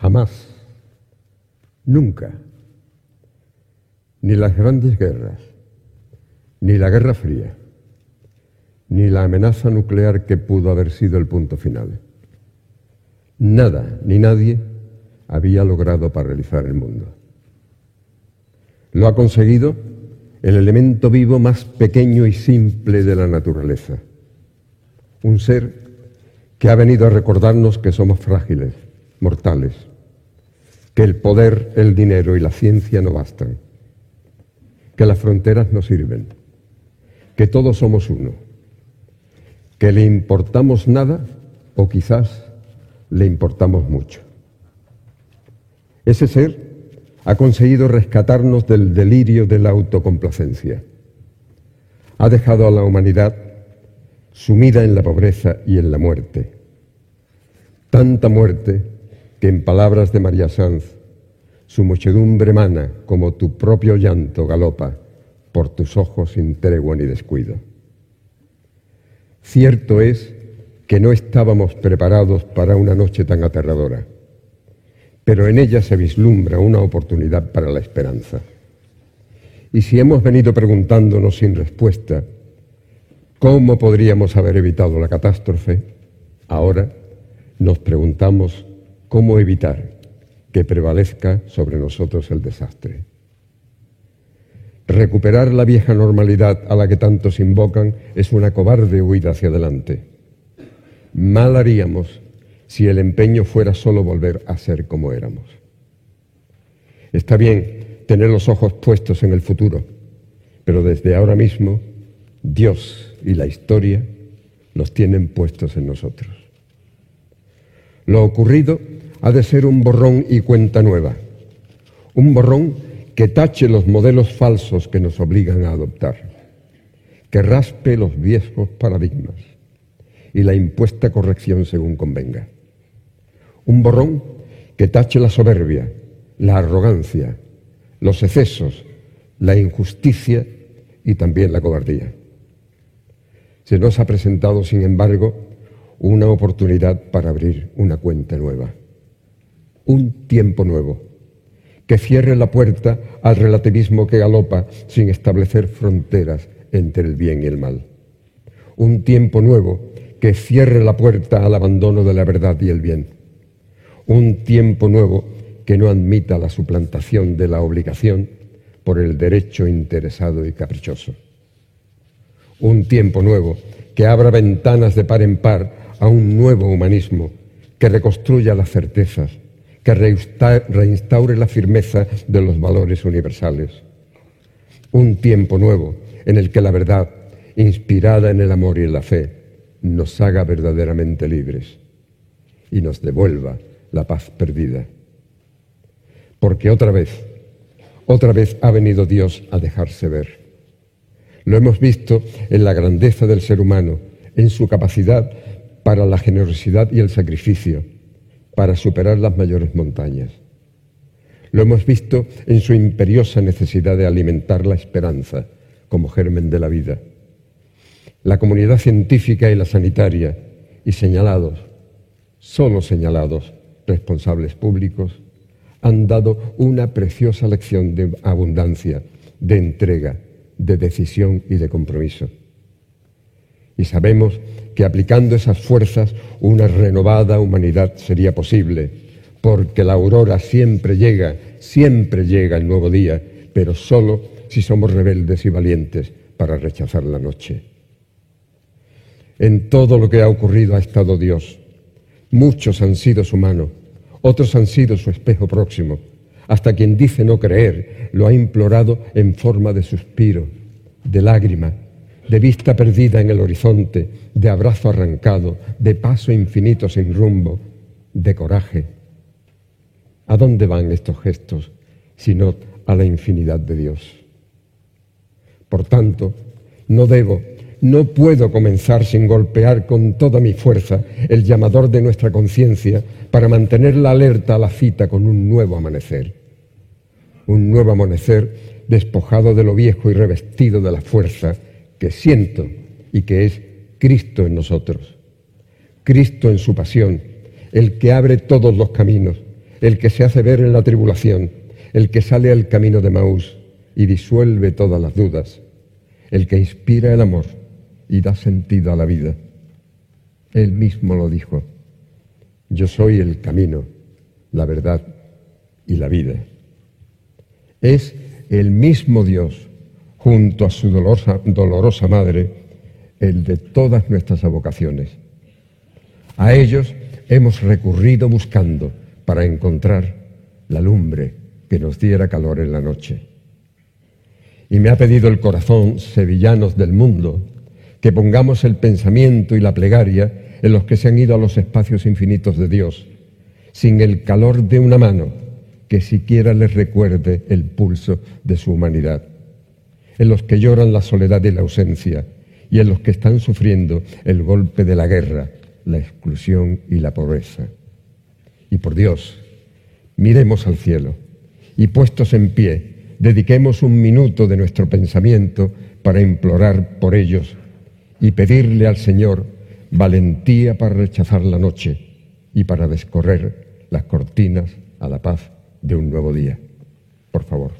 Jamás, nunca, ni las grandes guerras, ni la Guerra Fría, ni la amenaza nuclear que pudo haber sido el punto final. Nada ni nadie había logrado paralizar el mundo. Lo ha conseguido el elemento vivo más pequeño y simple de la naturaleza. Un ser que ha venido a recordarnos que somos frágiles, mortales, que el poder, el dinero y la ciencia no bastan, que las fronteras no sirven, que todos somos uno, que le importamos nada o quizás le importamos mucho. Ese ser ha conseguido rescatarnos del delirio de la autocomplacencia. Ha dejado a la humanidad sumida en la pobreza y en la muerte. Tanta muerte que en palabras de María Sanz, su muchedumbre mana como tu propio llanto galopa por tus ojos sin tregua ni descuido. Cierto es que no estábamos preparados para una noche tan aterradora pero en ella se vislumbra una oportunidad para la esperanza. Y si hemos venido preguntándonos sin respuesta cómo podríamos haber evitado la catástrofe, ahora nos preguntamos cómo evitar que prevalezca sobre nosotros el desastre. Recuperar la vieja normalidad a la que tantos invocan es una cobarde huida hacia adelante. Mal haríamos si el empeño fuera solo volver a ser como éramos. Está bien tener los ojos puestos en el futuro, pero desde ahora mismo Dios y la historia los tienen puestos en nosotros. Lo ocurrido ha de ser un borrón y cuenta nueva, un borrón que tache los modelos falsos que nos obligan a adoptar, que raspe los viejos paradigmas y la impuesta corrección según convenga un borrón que tache la soberbia, la arrogancia, los excesos, la injusticia y también la cobardía. Se nos ha presentado, sin embargo, una oportunidad para abrir una cuenta nueva, un tiempo nuevo, que cierre la puerta al relativismo que galopa sin establecer fronteras entre el bien y el mal. Un tiempo nuevo que cierre la puerta al abandono de la verdad y el bien un tiempo nuevo que no admita la suplantación de la obligación por el derecho interesado y caprichoso. Un tiempo nuevo que abra ventanas de par en par a un nuevo humanismo que reconstruya las certezas, que reinstaure la firmeza de los valores universales. Un tiempo nuevo en el que la verdad, inspirada en el amor y en la fe, nos haga verdaderamente libres y nos devuelva la paz perdida. Porque otra vez, otra vez ha venido Dios a dejarse ver. Lo hemos visto en la grandeza del ser humano, en su capacidad para la generosidad y el sacrificio, para superar las mayores montañas. Lo hemos visto en su imperiosa necesidad de alimentar la esperanza como germen de la vida. La comunidad científica y la sanitaria, y señalados, solo señalados, responsables públicos, han dado una preciosa lección de abundancia, de entrega, de decisión y de compromiso. Y sabemos que aplicando esas fuerzas una renovada humanidad sería posible, porque la aurora siempre llega, siempre llega el nuevo día, pero solo si somos rebeldes y valientes para rechazar la noche. En todo lo que ha ocurrido ha estado Dios. Muchos han sido su mano, otros han sido su espejo próximo. Hasta quien dice no creer lo ha implorado en forma de suspiro, de lágrima, de vista perdida en el horizonte, de abrazo arrancado, de paso infinito sin rumbo, de coraje. ¿A dónde van estos gestos sino a la infinidad de Dios? Por tanto, no debo no puedo comenzar sin golpear con toda mi fuerza el llamador de nuestra conciencia para mantenerla alerta a la cita con un nuevo amanecer. Un nuevo amanecer despojado de lo viejo y revestido de la fuerza que siento y que es Cristo en nosotros. Cristo en su pasión, el que abre todos los caminos, el que se hace ver en la tribulación, el que sale al camino de Maús y disuelve todas las dudas, el que inspira el amor y da sentido a la vida. Él mismo lo dijo, yo soy el camino, la verdad y la vida. Es el mismo Dios, junto a su dolorosa, madre, el de todas nuestras avocaciones. A ellos hemos recurrido buscando para encontrar la lumbre que nos diera calor en la noche. Y me ha pedido el corazón, sevillanos del mundo, que pongamos el pensamiento y la plegaria en los que se han ido a los espacios infinitos de Dios, sin el calor de una mano que siquiera les recuerde el pulso de su humanidad, en los que lloran la soledad y la ausencia, y en los que están sufriendo el golpe de la guerra, la exclusión y la pobreza. Y por Dios, miremos al cielo y puestos en pie, dediquemos un minuto de nuestro pensamiento para implorar por ellos y pedirle al Señor valentía para rechazar la noche y para descorrer las cortinas a la paz de un nuevo día. Por favor.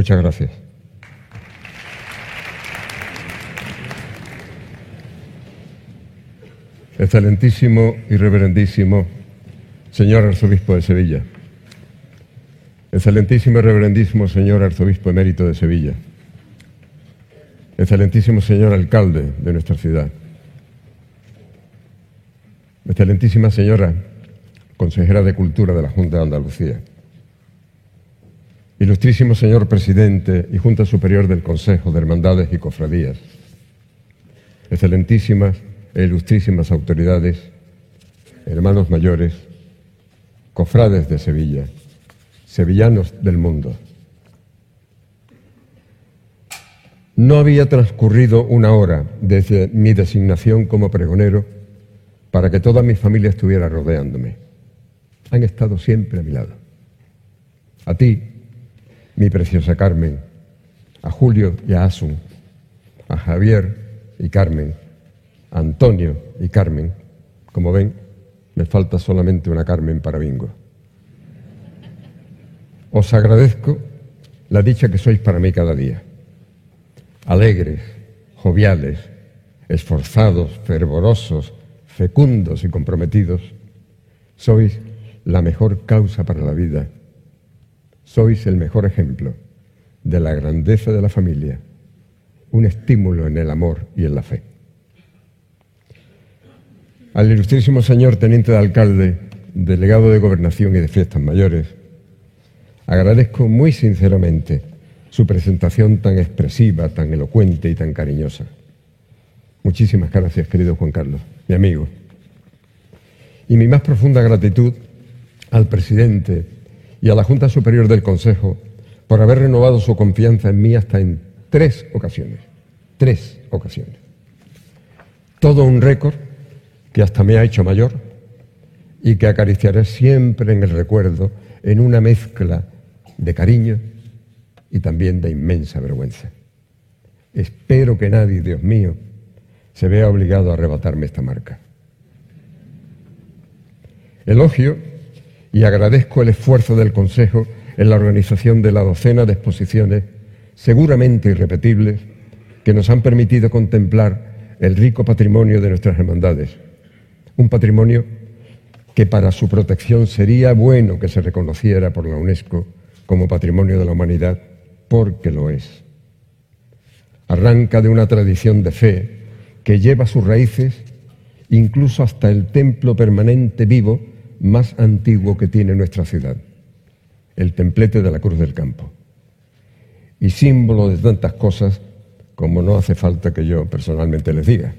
Muchas gracias. Excelentísimo y reverendísimo señor arzobispo de Sevilla. Excelentísimo y reverendísimo señor arzobispo emérito de Sevilla. Excelentísimo señor alcalde de nuestra ciudad. Excelentísima señora consejera de Cultura de la Junta de Andalucía. Ilustrísimo señor presidente y Junta Superior del Consejo de Hermandades y Cofradías, excelentísimas e ilustrísimas autoridades, hermanos mayores, cofrades de Sevilla, sevillanos del mundo. No había transcurrido una hora desde mi designación como pregonero para que toda mi familia estuviera rodeándome. Han estado siempre a mi lado. A ti, mi preciosa Carmen, a Julio y a Asun, a Javier y Carmen, a Antonio y Carmen. Como ven, me falta solamente una Carmen para bingo. Os agradezco la dicha que sois para mí cada día. Alegres, joviales, esforzados, fervorosos, fecundos y comprometidos, sois la mejor causa para la vida sois el mejor ejemplo de la grandeza de la familia, un estímulo en el amor y en la fe. Al ilustrísimo señor teniente de alcalde, delegado de gobernación y de fiestas mayores, agradezco muy sinceramente su presentación tan expresiva, tan elocuente y tan cariñosa. Muchísimas gracias, querido Juan Carlos, mi amigo. Y mi más profunda gratitud al presidente y a la Junta Superior del Consejo por haber renovado su confianza en mí hasta en tres ocasiones. Tres ocasiones. Todo un récord que hasta me ha hecho mayor y que acariciaré siempre en el recuerdo en una mezcla de cariño y también de inmensa vergüenza. Espero que nadie, Dios mío, se vea obligado a arrebatarme esta marca. Elogio y agradezco el esfuerzo del Consejo en la organización de la docena de exposiciones, seguramente irrepetibles, que nos han permitido contemplar el rico patrimonio de nuestras hermandades. Un patrimonio que para su protección sería bueno que se reconociera por la UNESCO como patrimonio de la humanidad, porque lo es. Arranca de una tradición de fe que lleva sus raíces incluso hasta el templo permanente vivo más antiguo que tiene nuestra ciudad. el templete de la Cruz del Campo, y símbolo de tantas cosas como no hace falta que yo personalmente les diga.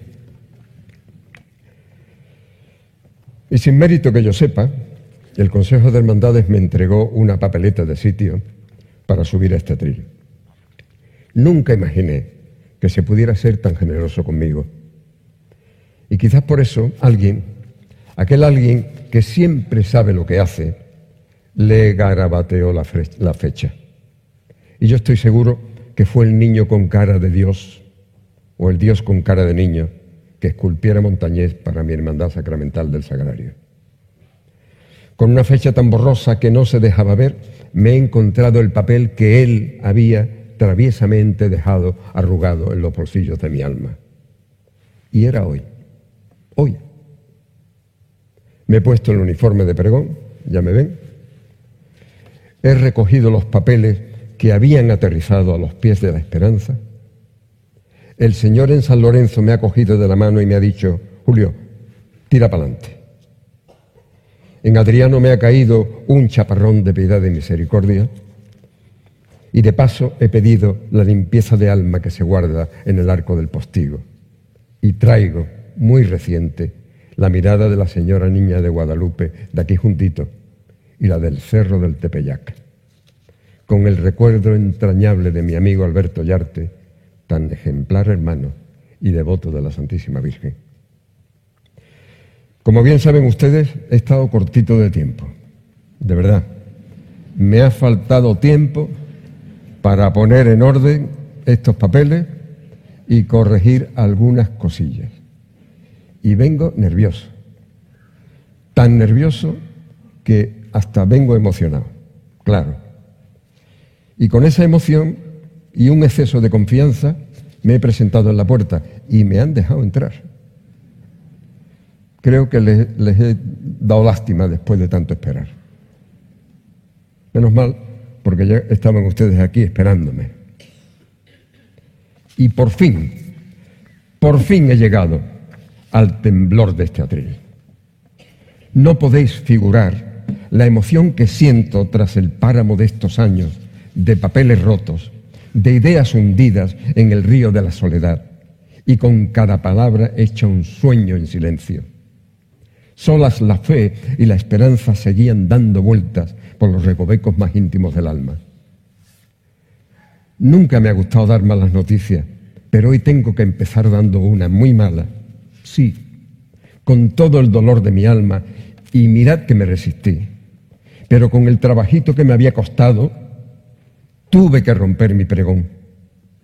Y sin mérito que yo sepa, el Consejo de Hermandades me entregó una papeleta de sitio para subir a este atril. Nunca imaginé que se pudiera ser tan generoso conmigo. Y quizás por eso alguien, aquel alguien que siempre sabe lo que hace, le garabateó la, fecha. Y yo estoy seguro que fue el niño con cara de Dios o el Dios con cara de niño que esculpiera Montañés para mi hermandad sacramental del Sagrario. Con una fecha tan borrosa que no se dejaba ver, me he encontrado el papel que él había traviesamente dejado arrugado en los bolsillos de mi alma. Y era hoy, hoy. Me he puesto el uniforme de pregón, ya me ven. He recogido los papeles que habían aterrizado a los pies de la esperanza. El Señor en San Lorenzo me ha cogido de la mano y me ha dicho, Julio, tira para adelante. En Adriano me ha caído un chaparrón de piedad y misericordia. Y de paso he pedido la limpieza de alma que se guarda en el arco del postigo. Y traigo, muy reciente, la mirada de la señora niña de Guadalupe, de aquí juntito, y la del cerro del Tepeyac. Con el recuerdo entrañable de mi amigo Alberto Yarte, tan ejemplar hermano y devoto de la Santísima Virgen. Como bien saben ustedes, he estado cortito de tiempo, de verdad. Me ha faltado tiempo para poner en orden estos papeles y corregir algunas cosillas. Y vengo nervioso, tan nervioso que hasta vengo emocionado, claro. Y con esa emoción y un exceso de confianza me he presentado en la puerta y me han dejado entrar creo que les, he dado lástima después de tanto esperar. Menos mal, porque ya estaban ustedes aquí esperándome. Y por fin, por fin he llegado al temblor de este atril. No podéis figurar la emoción que siento tras el páramo de estos años de papeles rotos, de ideas hundidas en el río de la soledad y con cada palabra hecha un sueño en silencio. Solas la fe y la esperanza seguían dando vueltas por los recovecos más íntimos del alma. Nunca me ha gustado dar malas noticias, pero hoy tengo que empezar dando una muy mala. Sí, con todo el dolor de mi alma, y mirad que me resistí. Pero con el trabajito que me había costado, tuve que romper mi pregón.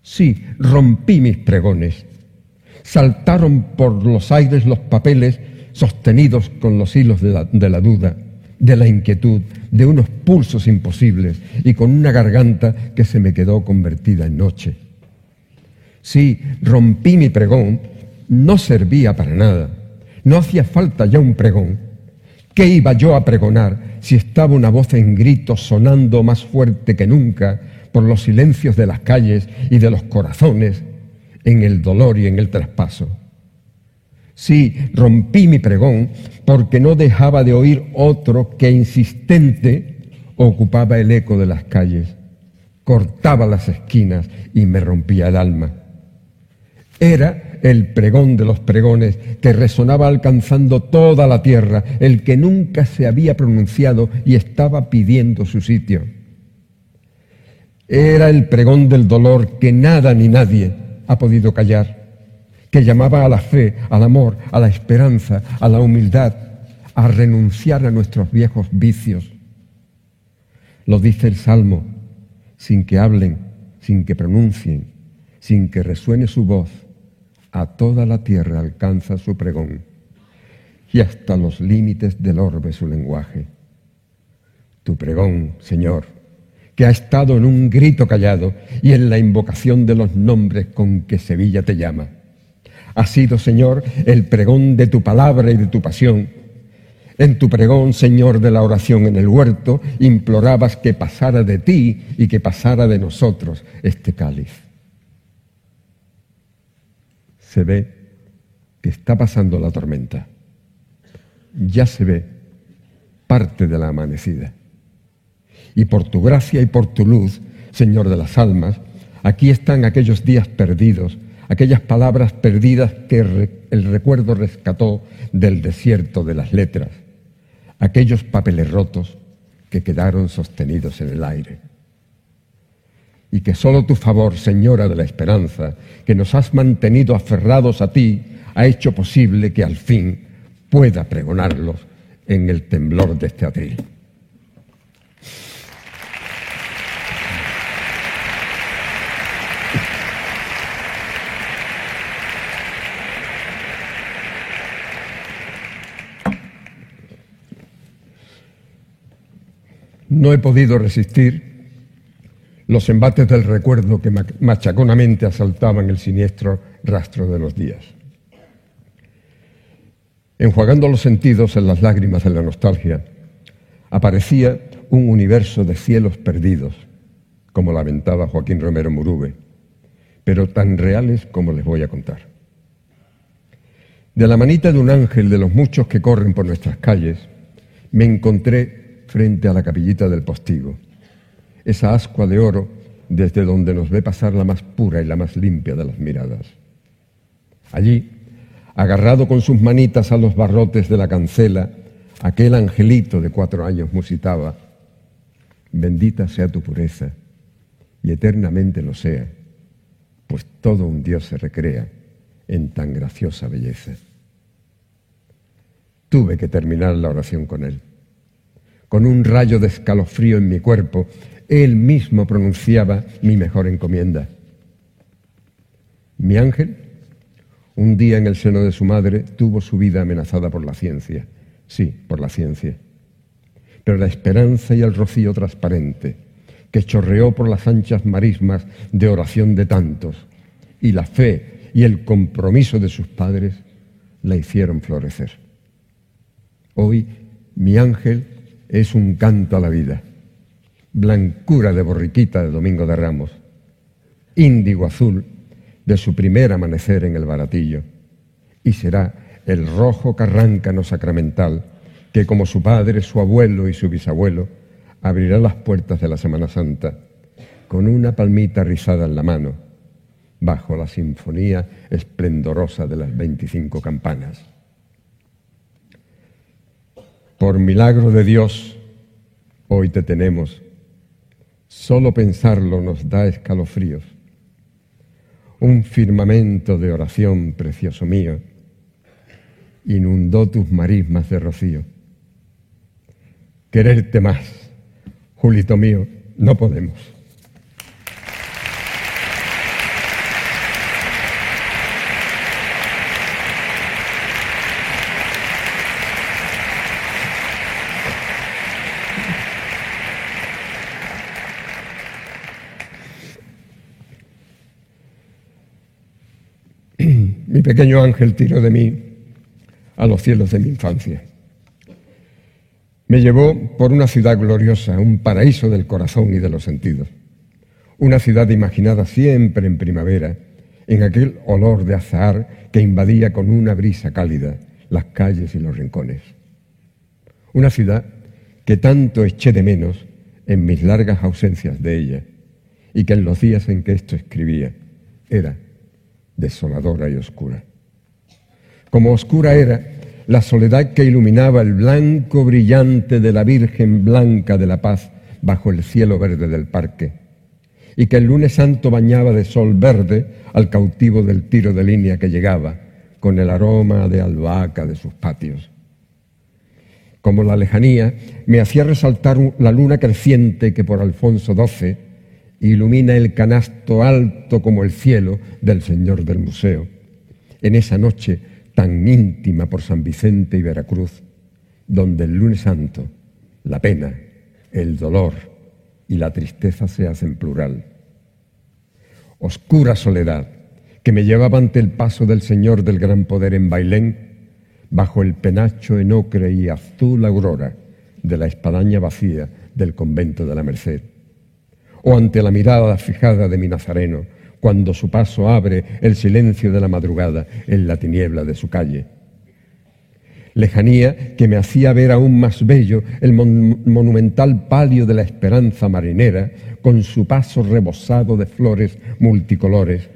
Sí, rompí mis pregones. Saltaron por los aires los papeles sostenidos con los hilos de la, duda, de la inquietud, de unos pulsos imposibles y con una garganta que se me quedó convertida en noche. Sí, rompí mi pregón, no servía para nada, no hacía falta ya un pregón. ¿Qué iba yo a pregonar si estaba una voz en grito sonando más fuerte que nunca por los silencios de las calles y de los corazones en el dolor y en el traspaso? Sí, rompí mi pregón porque no dejaba de oír otro que insistente ocupaba el eco de las calles, cortaba las esquinas y me rompía el alma. Era el pregón de los pregones que resonaba alcanzando toda la tierra, el que nunca se había pronunciado y estaba pidiendo su sitio. Era el pregón del dolor que nada ni nadie ha podido callar que llamaba a la fe, al amor, a la esperanza, a la humildad, a renunciar a nuestros viejos vicios. Lo dice el Salmo, sin que hablen, sin que pronuncien, sin que resuene su voz, a toda la tierra alcanza su pregón y hasta los límites del orbe su lenguaje. Tu pregón, Señor, que ha estado en un grito callado y en la invocación de los nombres con que Sevilla te llama ha sido, Señor, el pregón de tu palabra y de tu pasión. En tu pregón, Señor, de la oración en el huerto, implorabas que pasara de ti y que pasara de nosotros este cáliz. Se ve que está pasando la tormenta. Ya se ve parte de la amanecida. Y por tu gracia y por tu luz, Señor de las almas, aquí están aquellos días perdidos, aquellas palabras perdidas que el recuerdo rescató del desierto de las letras, aquellos papeles rotos que quedaron sostenidos en el aire. Y que solo tu favor, Señora de la Esperanza, que nos has mantenido aferrados a ti, ha hecho posible que al fin pueda pregonarlos en el temblor de este atril. No he podido resistir los embates del recuerdo que machaconamente asaltaban el siniestro rastro de los días. Enjuagando los sentidos en las lágrimas de la nostalgia, aparecía un universo de cielos perdidos, como lamentaba Joaquín Romero Murube, pero tan reales como les voy a contar. De la manita de un ángel de los muchos que corren por nuestras calles, me encontré frente a la capillita del postigo, esa ascua de oro desde donde nos ve pasar la más pura y la más limpia de las miradas. Allí, agarrado con sus manitas a los barrotes de la cancela, aquel angelito de cuatro años musitaba, bendita sea tu pureza y eternamente lo sea, pues todo un Dios se recrea en tan graciosa belleza. Tuve que terminar la oración con él. Con un rayo de escalofrío en mi cuerpo, él mismo pronunciaba mi mejor encomienda. Mi ángel un día en el seno de su madre tuvo su vida amenazada por la ciencia. Sí, por la ciencia. Pero la esperanza y el rocío transparente, que chorreó por las anchas marismas de oración de tantos, y la fe y el compromiso de sus padres, la hicieron florecer. Hoy mi ángel es un canto a la vida, blancura de borriquita de Domingo de Ramos, índigo azul de su primer amanecer en el baratillo, y será el rojo carráncano sacramental que, como su padre, su abuelo y su bisabuelo, abrirá las puertas de la Semana Santa con una palmita rizada en la mano, bajo la sinfonía esplendorosa de las veinticinco campanas. Por milagro de Dios, hoy te tenemos. Solo pensarlo nos da escalofríos un firmamento de oración, precioso mío, inundó tus marismas de rocío. Quererte más, Julito mío, no podemos. Pequeño ángel tiró de mí a los cielos de mi infancia. Me llevó por una ciudad gloriosa, un paraíso del corazón y de los sentidos. Una ciudad imaginada siempre en primavera, en aquel olor de azahar que invadía con una brisa cálida las calles y los rincones. Una ciudad que tanto eché de menos en mis largas ausencias de ella y que en los días en que esto escribía era desoladora y oscura. Como oscura era la soledad que iluminaba el blanco brillante de la Virgen Blanca de la Paz bajo el cielo verde del parque, y que el lunes santo bañaba de sol verde al cautivo del tiro de línea que llegaba con el aroma de albahaca de sus patios. Como la lejanía me hacía resaltar la luna creciente que por Alfonso XII ilumina el canasto alto como el cielo del Señor del Museo. En esa noche tan íntima por San Vicente y Veracruz, donde el lunes santo, la pena, el dolor y la tristeza se hacen plural. Oscura soledad que me llevaba ante el paso del Señor del gran poder en Bailén, bajo el penacho en ocre y azul aurora de la espadaña vacía del convento de la Merced o ante la mirada fijada de mi Nazareno, cuando su paso abre el silencio de la madrugada en la tiniebla de su calle. lejanía que me hacía ver aún más bello el monumental palio de la esperanza marinera con su paso rebosado de flores multicolores,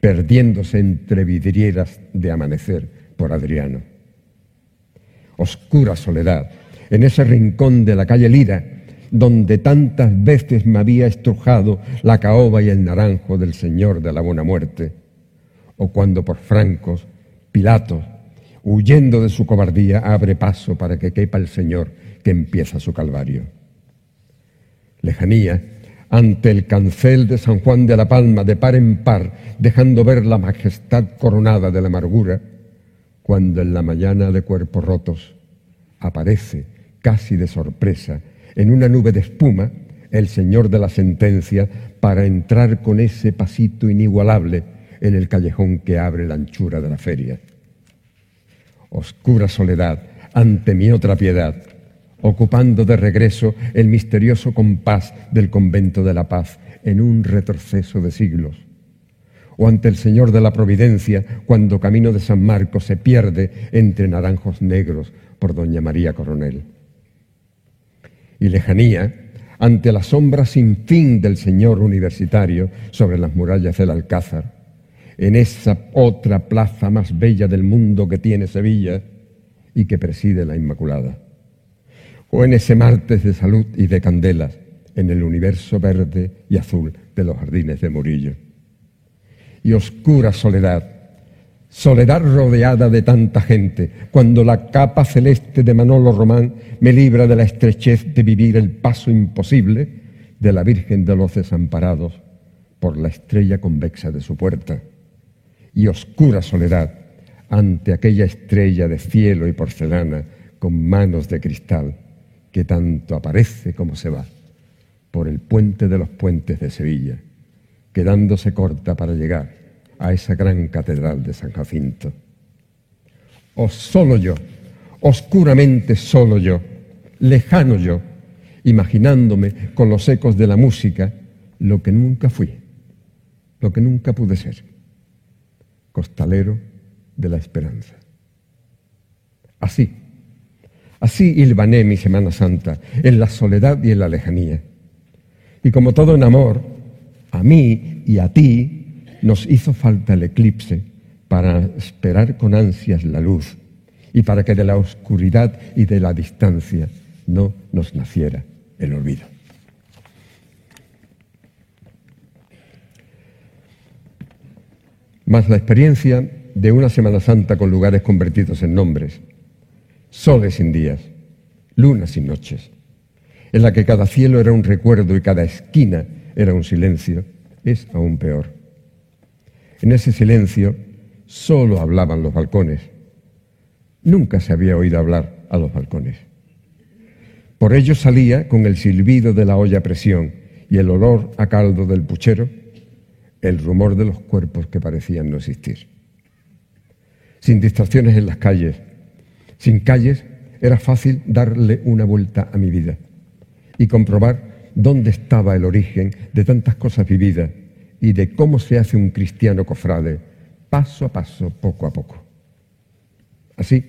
perdiéndose entre vidrieras de amanecer por Adriano. Oscura soledad, en ese rincón de la calle Lira, donde tantas veces me había estrujado la caoba y el naranjo del Señor de la Buena Muerte, o cuando por francos, Pilato, huyendo de su cobardía, abre paso para que quepa el Señor que empieza su calvario. Lejanía, ante el cancel de San Juan de la Palma, de par en par, dejando ver la majestad coronada de la amargura, cuando en la mañana de cuerpos rotos aparece, casi de sorpresa, en una nube de espuma, el Señor de la sentencia para entrar con ese pasito inigualable en el callejón que abre la anchura de la feria. Oscura soledad ante mi otra piedad, ocupando de regreso el misterioso compás del convento de la paz en un retroceso de siglos o ante el Señor de la Providencia cuando camino de San Marcos se pierde entre naranjos negros por Doña María Coronel. Y lejanía ante la sombra sin fin del Señor universitario sobre las murallas del Alcázar, en esa otra plaza más bella del mundo que tiene Sevilla y que preside la Inmaculada, o en ese martes de salud y de candelas en el universo verde y azul de los jardines de Murillo y oscura soledad. Soledad rodeada de tanta gente, cuando la capa celeste de Manolo Román me libra de la estrechez de vivir el paso imposible de la Virgen de los Desamparados por la estrella convexa de su puerta. Y oscura soledad ante aquella estrella de cielo y porcelana con manos de cristal que tanto aparece como se va por el puente de los puentes de Sevilla quedándose corta para llegar a esa gran catedral de San Jacinto. O solo yo, oscuramente solo yo, lejano yo, imaginándome con los ecos de la música lo que nunca fui, lo que nunca pude ser, costalero de la esperanza. Así, así hilvané mi Semana Santa, en la soledad y en la lejanía. Y como todo en amor, a mí y a ti nos hizo falta el eclipse para esperar con ansias la luz y para que de la oscuridad y de la distancia no nos naciera el olvido. Más la experiencia de una Semana Santa con lugares convertidos en nombres, soles sin días, lunas sin noches, en la que cada cielo era un recuerdo y cada esquina era un silencio, es aún peor. En ese silencio solo hablaban los balcones. Nunca se había oído hablar a los balcones. Por ello salía con el silbido de la olla a presión y el olor a caldo del puchero, el rumor de los cuerpos que parecían no existir. Sin distracciones en las calles, sin calles, era fácil darle una vuelta a mi vida y comprobar dónde estaba el origen de tantas cosas vividas y de cómo se hace un cristiano cofrade, paso a paso, poco a poco. Así,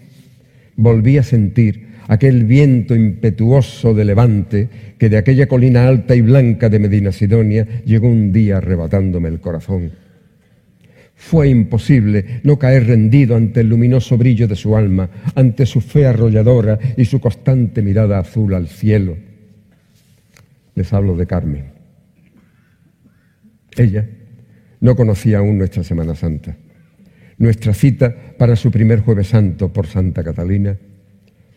volví a sentir aquel viento impetuoso de levante que de aquella colina alta y blanca de Medina Sidonia llegó un día arrebatándome el corazón. Fue imposible no caer rendido ante el luminoso brillo de su alma, ante su fe arrolladora y su constante mirada azul al cielo les hablo de Carmen. Ella no conocía aún nuestra Semana Santa. Nuestra cita para su primer jueves santo por Santa Catalina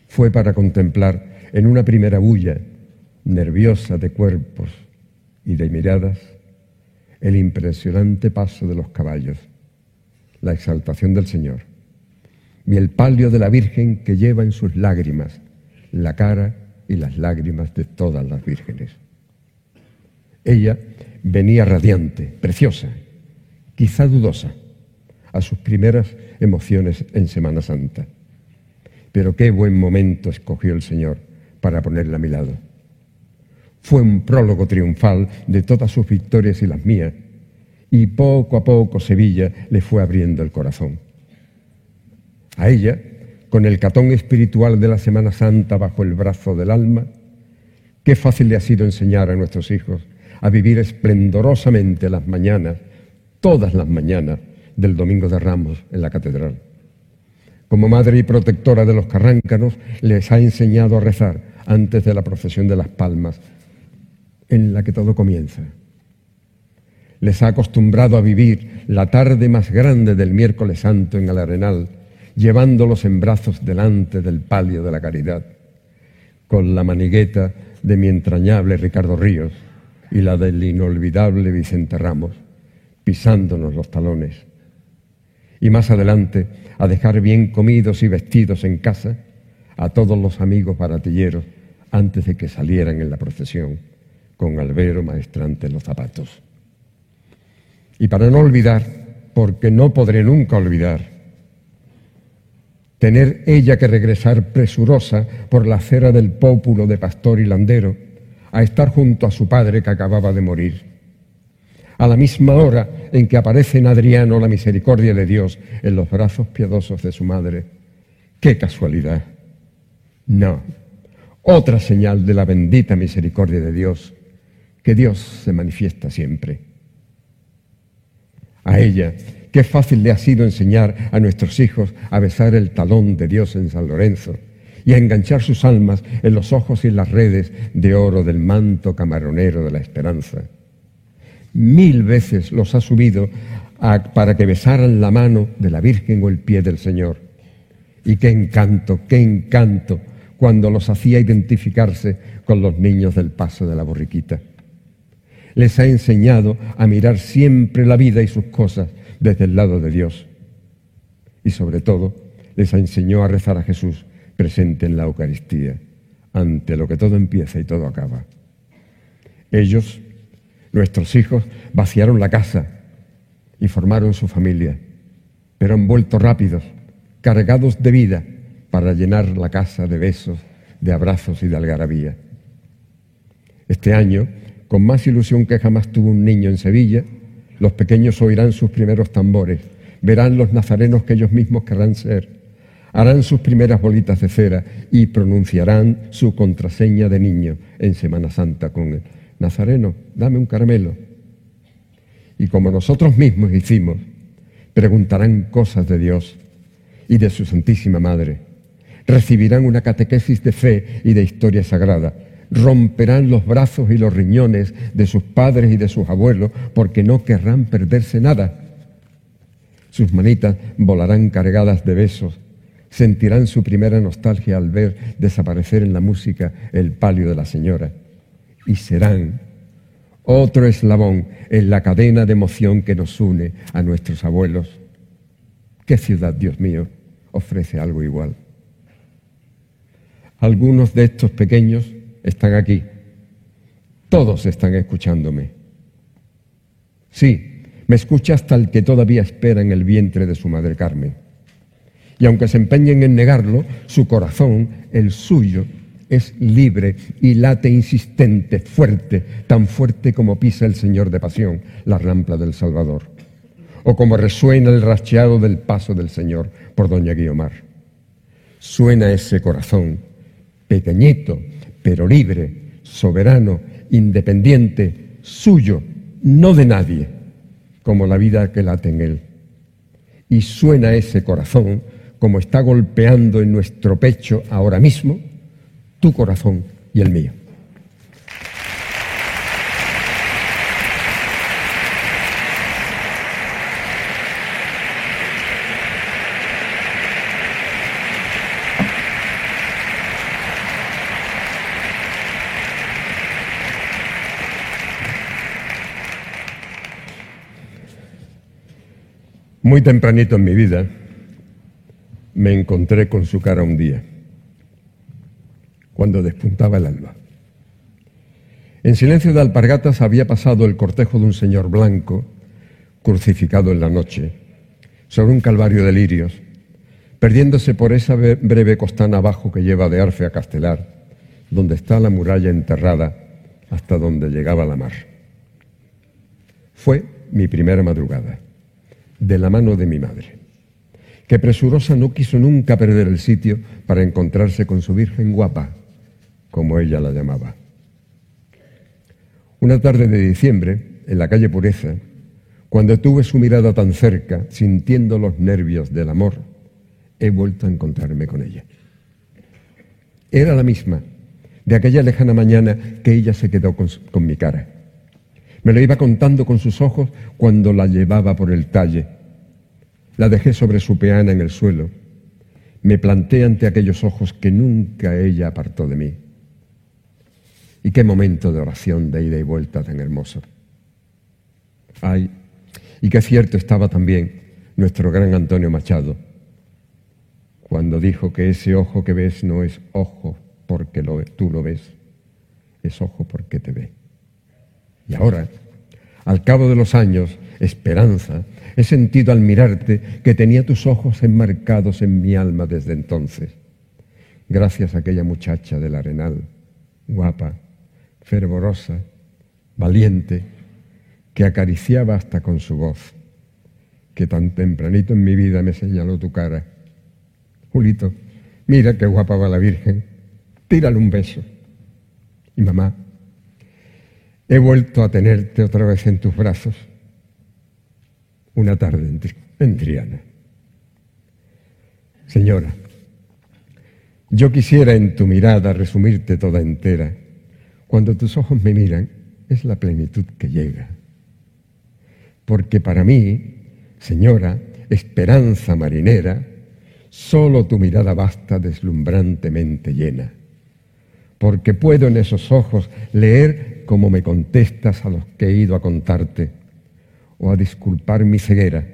fue para contemplar en una primera bulla nerviosa de cuerpos y de miradas el impresionante paso de los caballos, la exaltación del Señor y el palio de la Virgen que lleva en sus lágrimas la cara y las lágrimas de todas las vírgenes. Ella venía radiante, preciosa, quizá dudosa, a sus primeras emociones en Semana Santa. Pero qué buen momento escogió el Señor para ponerla a mi lado. Fue un prólogo triunfal de todas sus victorias y las mías, y poco a poco Sevilla le fue abriendo el corazón. A ella, con el catón espiritual de la Semana Santa bajo el brazo del alma, qué fácil le ha sido enseñar a nuestros hijos a vivir esplendorosamente las mañanas, todas las mañanas del Domingo de Ramos en la catedral. Como madre y protectora de los carráncanos, les ha enseñado a rezar antes de la procesión de las palmas, en la que todo comienza. Les ha acostumbrado a vivir la tarde más grande del miércoles santo en el Arenal, llevándolos en brazos delante del palio de la caridad, con la manigueta de mi entrañable Ricardo Ríos y la del inolvidable Vicente Ramos, pisándonos los talones. Y más adelante, a dejar bien comidos y vestidos en casa a todos los amigos baratilleros antes de que salieran en la procesión, con albero maestrante en los zapatos. Y para no olvidar, porque no podré nunca olvidar, tener ella que regresar presurosa por la acera del pópulo de pastor y landero, a estar junto a su padre que acababa de morir. A la misma hora en que aparece en Adriano la misericordia de Dios en los brazos piadosos de su madre. ¡Qué casualidad! No, otra señal de la bendita misericordia de Dios, que Dios se manifiesta siempre. A ella Qué fácil le ha sido enseñar a nuestros hijos a besar el talón de Dios en San Lorenzo y a enganchar sus almas en los ojos y las redes de oro del manto camaronero de la esperanza. Mil veces los ha subido para que besaran la mano de la Virgen o el pie del Señor. Y qué encanto, qué encanto cuando los hacía identificarse con los niños del paso de la borriquita. Les ha enseñado a mirar siempre la vida y sus cosas desde el lado de Dios. Y sobre todo, les enseñó a rezar a Jesús presente en la Eucaristía, ante lo que todo empieza y todo acaba. Ellos, nuestros hijos, vaciaron la casa y formaron su familia, pero han vuelto rápidos, cargados de vida, para llenar la casa de besos, de abrazos y de algarabía. Este año, con más ilusión que jamás tuvo un niño en Sevilla, los pequeños oirán sus primeros tambores, verán los nazarenos que ellos mismos querrán ser, harán sus primeras bolitas de cera y pronunciarán su contraseña de niño en Semana Santa con el Nazareno, dame un caramelo. Y como nosotros mismos hicimos, preguntarán cosas de Dios y de su Santísima Madre. Recibirán una catequesis de fe y de historia sagrada romperán los brazos y los riñones de sus padres y de sus abuelos porque no querrán perderse nada. Sus manitas volarán cargadas de besos, sentirán su primera nostalgia al ver desaparecer en la música el palio de la señora y serán otro eslabón en la cadena de emoción que nos une a nuestros abuelos. ¿Qué ciudad, Dios mío, ofrece algo igual? Algunos de estos pequeños están aquí. Todos están escuchándome. Sí, me escucha hasta el que todavía espera en el vientre de su madre Carmen. Y aunque se empeñen en negarlo, su corazón, el suyo, es libre y late insistente, fuerte, tan fuerte como pisa el Señor de Pasión, la rampa del Salvador, o como resuena el racheado del paso del Señor por Doña Guiomar. Suena ese corazón, pequeñito, pero libre, soberano, independiente, suyo, no de nadie, como la vida que late en él. Y suena ese corazón como está golpeando en nuestro pecho ahora mismo, tu corazón y el mío. Muy tempranito en mi vida me encontré con su cara un día, cuando despuntaba el alba. En silencio de alpargatas había pasado el cortejo de un señor blanco, crucificado en la noche, sobre un calvario de lirios, perdiéndose por esa breve costana abajo que lleva de Arfe a Castelar, donde está la muralla enterrada hasta donde llegaba la mar. Fue mi primera madrugada de la mano de mi madre, que presurosa no quiso nunca perder el sitio para encontrarse con su Virgen guapa, como ella la llamaba. Una tarde de diciembre, en la calle Pureza, cuando tuve su mirada tan cerca, sintiendo los nervios del amor, he vuelto a encontrarme con ella. Era la misma, de aquella lejana mañana que ella se quedó con, con mi cara. Me lo iba contando con sus ojos cuando la llevaba por el talle. La dejé sobre su peana en el suelo. Me planté ante aquellos ojos que nunca ella apartó de mí. Y qué momento de oración de ida y vuelta tan hermoso. Ay, y qué cierto estaba también nuestro gran Antonio Machado cuando dijo que ese ojo que ves no es ojo porque tú lo ves, es ojo porque te ve. Y ahora, al cabo de los años, esperanza, he sentido al mirarte que tenía tus ojos enmarcados en mi alma desde entonces, gracias a aquella muchacha del arenal, guapa, fervorosa, valiente, que acariciaba hasta con su voz, que tan tempranito en mi vida me señaló tu cara. Julito, mira qué guapa va la Virgen, tírale un beso. Y mamá, he vuelto a tenerte otra vez en tus brazos una tarde en Triana. Señora, yo quisiera en tu mirada resumirte toda entera. Cuando tus ojos me miran, es la plenitud que llega. Porque para mí, señora, esperanza marinera, Solo tu mirada basta deslumbrantemente llena, porque puedo en esos ojos leer como me contestas a los que he ido a contarte, o a disculpar mi ceguera,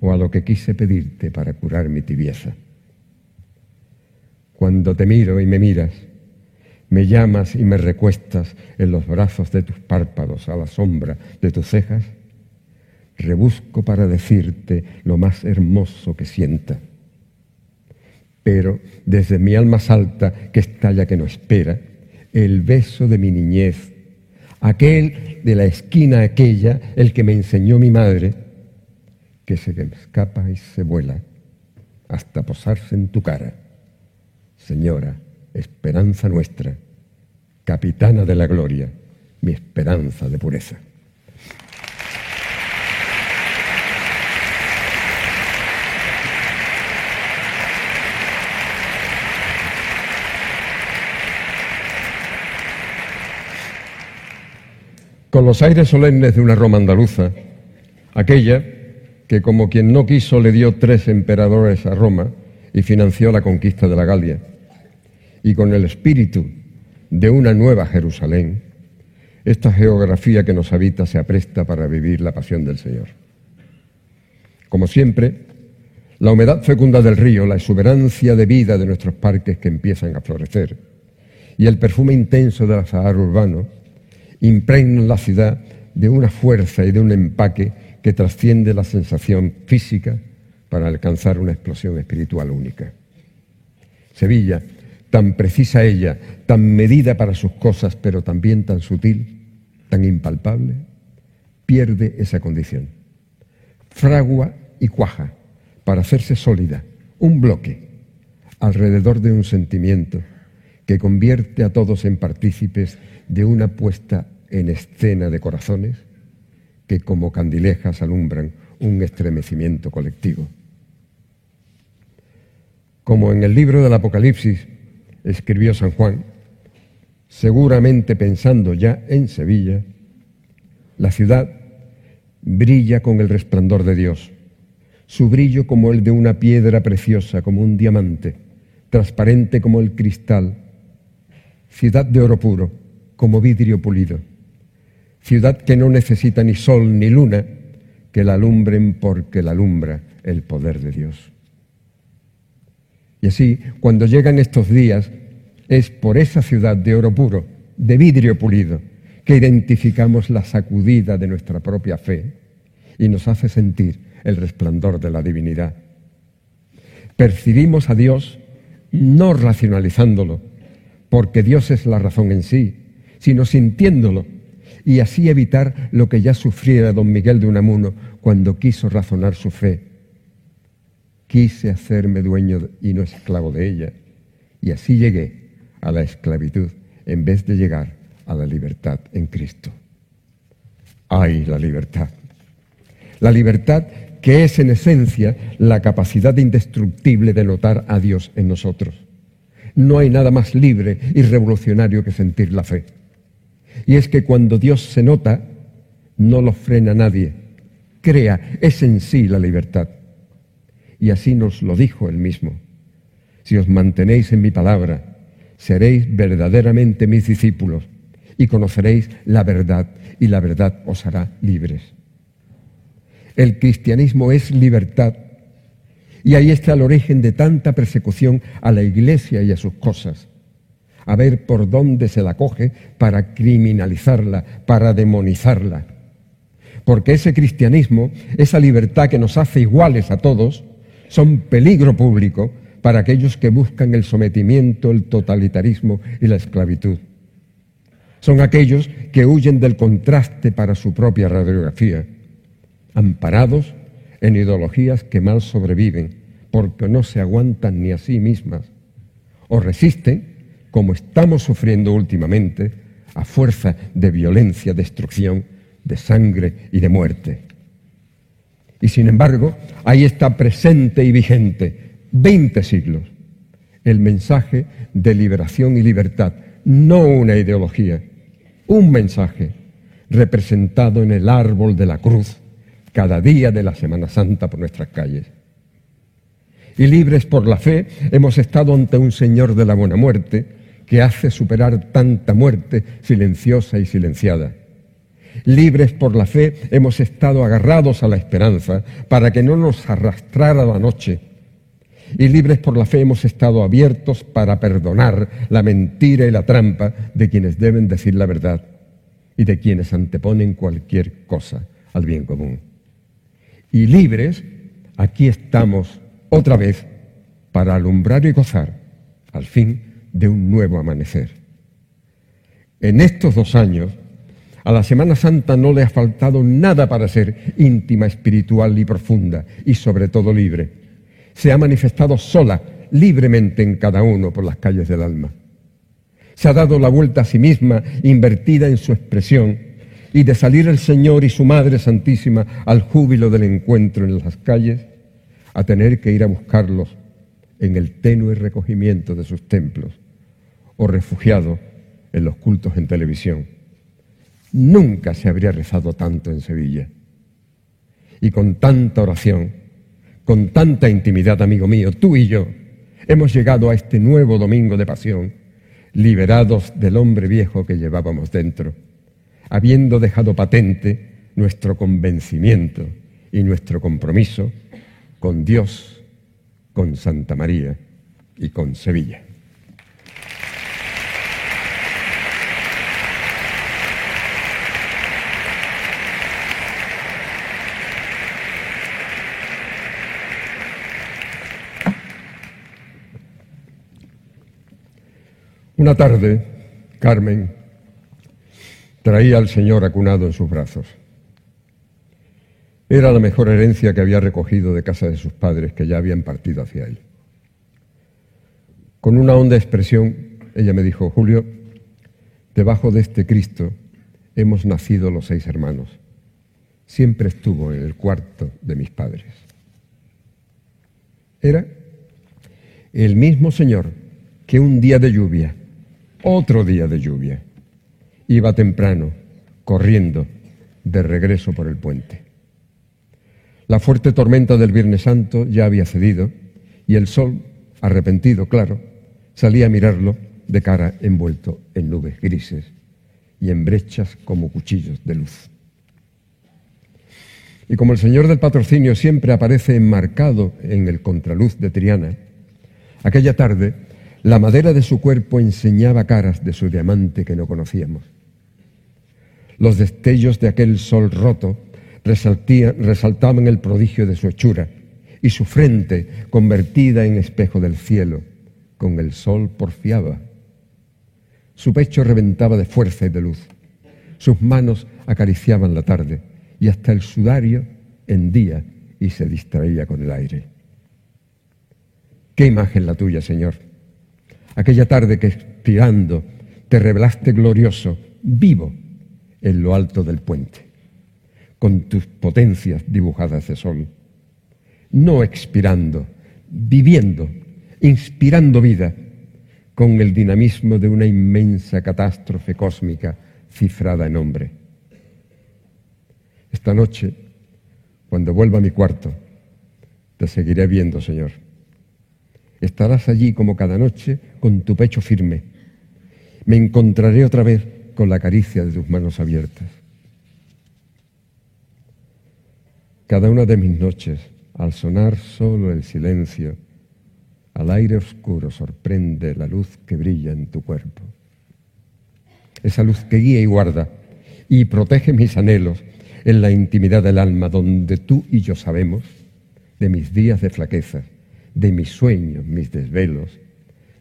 o a lo que quise pedirte para curar mi tibieza. Cuando te miro y me miras, me llamas y me recuestas en los brazos de tus párpados a la sombra de tus cejas, rebusco para decirte lo más hermoso que sienta pero desde mi alma salta que estalla que no espera, el beso de mi niñez, aquel de la esquina aquella, el que me enseñó mi madre, que se escapa y se vuela hasta posarse en tu cara. Señora, esperanza nuestra, capitana de la gloria, mi esperanza de pureza. Con los aires solemnes de una Roma andaluza, aquella que como quien no quiso le dio tres emperadores a Roma y financió la conquista de la Galia, y con el espíritu de una nueva Jerusalén, esta geografía que nos habita se apresta para vivir la pasión del Señor. Como siempre, la humedad fecunda del río, la exuberancia de vida de nuestros parques que empiezan a florecer y el perfume intenso del azahar urbano impregnan la ciudad de una fuerza y de un empaque que trasciende la sensación física para alcanzar una explosión espiritual única. Sevilla, tan precisa ella, tan medida para sus cosas, pero también tan sutil, tan impalpable, pierde esa condición. Fragua y cuaja para hacerse sólida, un bloque, alrededor de un sentimiento que convierte a todos en partícipes de una puesta en escena de corazones que como candilejas alumbran un estremecimiento colectivo. Como en el libro del Apocalipsis escribió San Juan, seguramente pensando ya en Sevilla, la ciudad brilla con el resplandor de Dios, su brillo como el de una piedra preciosa, como un diamante, transparente como el cristal, ciudad de oro puro, como vidrio pulido, ciudad que no necesita ni sol ni luna, que la alumbren porque la alumbra el poder de Dios. Y así, cuando llegan estos días, es por esa ciudad de oro puro, de vidrio pulido, que identificamos la sacudida de nuestra propia fe y nos hace sentir el resplandor de la divinidad. Percibimos a Dios no racionalizándolo, porque Dios es la razón en sí, sino sintiéndolo, y así evitar lo que ya sufriera don Miguel de Unamuno cuando quiso razonar su fe. quise hacerme dueño y no esclavo de ella, y así llegué a la esclavitud en vez de llegar a la libertad en Cristo. ¡Ay, la libertad! La libertad que es en esencia la capacidad indestructible de notar a Dios en nosotros. No hay nada más libre y revolucionario que sentir la fe. Y es que cuando Dios se nota, no lo frena nadie. Crea, es en sí la libertad. Y así nos lo dijo él mismo. Si os mantenéis en mi palabra, seréis verdaderamente mis discípulos y conoceréis la verdad y la verdad os hará libres. El cristianismo es libertad y ahí está el origen de tanta persecución a la iglesia y a sus cosas. A ver por dónde se la coge para criminalizarla, para demonizarla. Porque ese cristianismo, esa libertad que nos hace iguales a todos, son peligro público para aquellos que buscan el sometimiento, el totalitarismo y la esclavitud. Son aquellos que huyen del contraste para su propia radiografía, amparados en ideologías que mal sobreviven porque no se aguantan ni a sí mismas o resisten, como estamos sufriendo últimamente, a fuerza de violencia, destrucción, de sangre y de muerte. Y sin embargo, ahí está presente y vigente, 20 siglos, el mensaje de liberación y libertad, no una ideología, un mensaje representado en el árbol de la cruz cada día de la Semana Santa por nuestras calles. Y libres por la fe hemos estado ante un Señor de la buena muerte que hace superar tanta muerte silenciosa y silenciada Libres por la fe hemos estado agarrados a la esperanza para que no nos arrastrara la noche. Y libres por la fe hemos estado abiertos para perdonar la mentira y la trampa de quienes deben decir la verdad y de quienes anteponen cualquier cosa al bien común. Y libres, aquí estamos otra vez para alumbrar y gozar al fin de un nuevo amanecer. En estos dos años, a la Semana Santa no le ha faltado nada para ser íntima, espiritual y profunda, y sobre todo libre. Se ha manifestado sola, libremente en cada uno por las calles del alma. Se ha dado la vuelta a sí misma, invertida en su expresión, y de salir el Señor y su Madre Santísima al júbilo del encuentro en las calles, a tener que ir a buscarlos en el tenue recogimiento de sus templos, o refugiado en los cultos en televisión Nunca se habría rezado tanto en Sevilla. Y con tanta oración, con tanta intimidad, amigo mío, tú y yo, hemos llegado a este nuevo domingo de pasión, liberados del hombre viejo que llevábamos dentro, habiendo dejado patente nuestro convencimiento y nuestro compromiso con Dios, con Santa María y con Sevilla. Una tarde, Carmen traía al Señor acunado en sus brazos. Era la mejor herencia que había recogido de casa de sus padres que ya habían partido hacia él. Con una honda expresión, ella me dijo, Julio, debajo de este Cristo hemos nacido los seis hermanos. Siempre estuvo en el cuarto de mis padres. Era el mismo Señor que un día de lluvia otro día de lluvia. Iba temprano, corriendo, de regreso por el puente. La fuerte tormenta del Viernes Santo ya había cedido y el sol, arrepentido, claro, salía a mirarlo de cara envuelto en nubes grises y en brechas como cuchillos de luz. Y como el Señor del Patrocinio siempre aparece enmarcado en el contraluz de Triana, aquella tarde la madera de su cuerpo enseñaba caras de su diamante que no conocíamos. Los destellos de aquel sol roto resaltaban el prodigio de su hechura y su frente, convertida en espejo del cielo, con el sol porfiaba. Su pecho reventaba de fuerza y de luz. Sus manos acariciaban la tarde y hasta el sudario hendía y se distraía con el aire. Qué imagen la tuya, Señor. Aquella tarde que expirando te revelaste glorioso, vivo, en lo alto del puente, con tus potencias dibujadas de sol. No expirando, viviendo, inspirando vida, con el dinamismo de una inmensa catástrofe cósmica cifrada en hombre. Esta noche, cuando vuelva a mi cuarto, te seguiré viendo, Señor. Estarás allí como cada noche con tu pecho firme. Me encontraré otra vez con la caricia de tus manos abiertas. Cada una de mis noches, al sonar solo el silencio, al aire oscuro sorprende la luz que brilla en tu cuerpo. Esa luz que guía y guarda y protege mis anhelos en la intimidad del alma, donde tú y yo sabemos de mis días de flaqueza, de mis sueños, mis desvelos,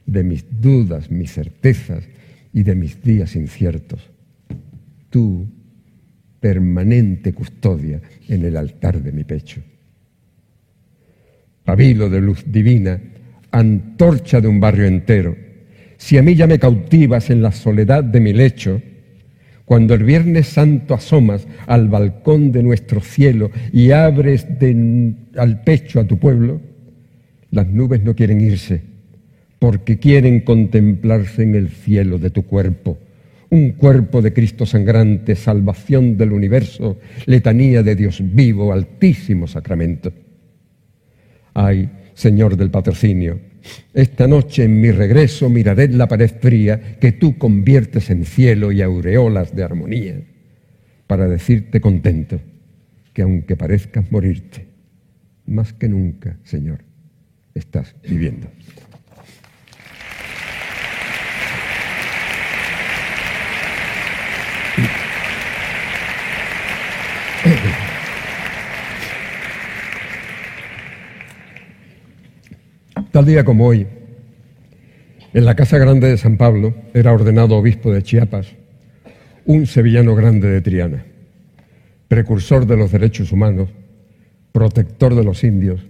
de mis dudas, mis certezas y de mis días inciertos. Tú, permanente custodia en el altar de mi pecho. Pabilo de luz divina, antorcha de un barrio entero, si a mí ya me cautivas en la soledad de mi lecho, cuando el Viernes Santo asomas al balcón de nuestro cielo y abres al pecho a tu pueblo, las nubes no quieren irse, porque quieren contemplarse en el cielo de tu cuerpo, un cuerpo de Cristo sangrante, salvación del universo, letanía de Dios vivo, altísimo sacramento. Ay, Señor del patrocinio, esta noche en mi regreso miraré la pared fría que tú conviertes en cielo y aureolas de armonía, para decirte contento que aunque parezcas morirte, más que nunca, Señor, estás viviendo. Tal día como hoy, en la Casa Grande de San Pablo era ordenado obispo de Chiapas un sevillano grande de Triana, precursor de los derechos humanos, protector de los indios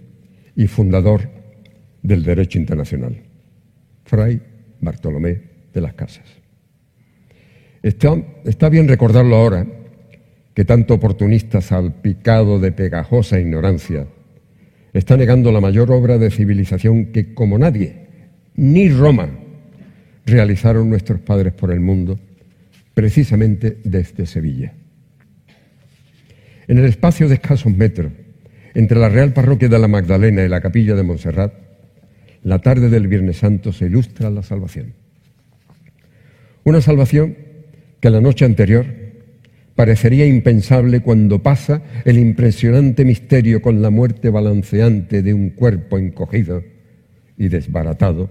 y fundador del derecho internacional, Fray Bartolomé de las Casas. Está, está bien recordarlo ahora, que tanto oportunista salpicado de pegajosa ignorancia está negando la mayor obra de civilización que como nadie, ni Roma, realizaron nuestros padres por el mundo, precisamente desde Sevilla. En el espacio de escasos metros, entre la Real Parroquia de la Magdalena y la Capilla de Montserrat, la tarde del Viernes Santo se ilustra la salvación. Una salvación que la noche anterior parecería impensable cuando pasa el impresionante misterio con la muerte balanceante de un cuerpo encogido y desbaratado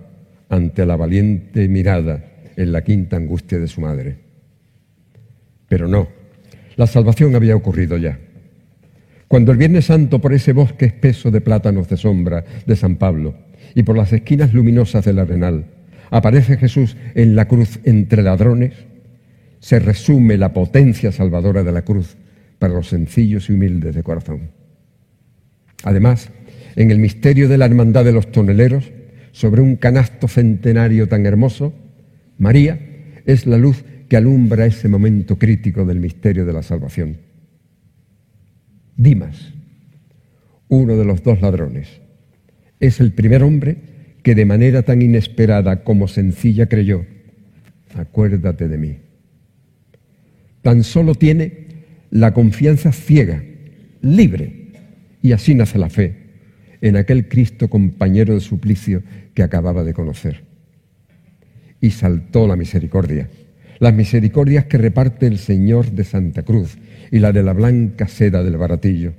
ante la valiente mirada en la quinta angustia de su madre. Pero no, la salvación había ocurrido ya. Cuando el Viernes Santo por ese bosque espeso de plátanos de sombra de San Pablo y por las esquinas luminosas del Arenal aparece Jesús en la cruz entre ladrones, se resume la potencia salvadora de la cruz para los sencillos y humildes de corazón. Además, en el misterio de la hermandad de los toneleros, sobre un canasto centenario tan hermoso, María es la luz que alumbra ese momento crítico del misterio de la salvación. Dimas, uno de los dos ladrones, es el primer hombre que de manera tan inesperada como sencilla creyó, acuérdate de mí tan solo tiene la confianza ciega, libre, y así nace la fe en aquel Cristo compañero de suplicio que acababa de conocer. Y saltó la misericordia, las misericordias que reparte el Señor de Santa Cruz y la de la blanca seda del baratillo.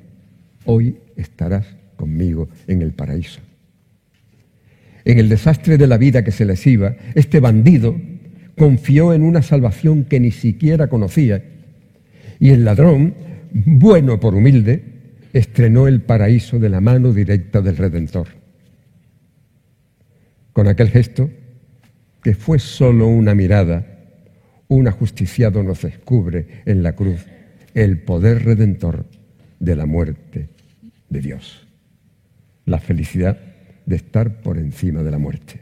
Hoy estarás conmigo en el paraíso. En el desastre de la vida que se les iba, este bandido confió en una salvación que ni siquiera conocía. Y el ladrón, bueno por humilde, estrenó el paraíso de la mano directa del Redentor. Con aquel gesto, que fue solo una mirada, un ajusticiado nos descubre en la cruz el poder redentor de la muerte de Dios. La felicidad de estar por encima de la muerte.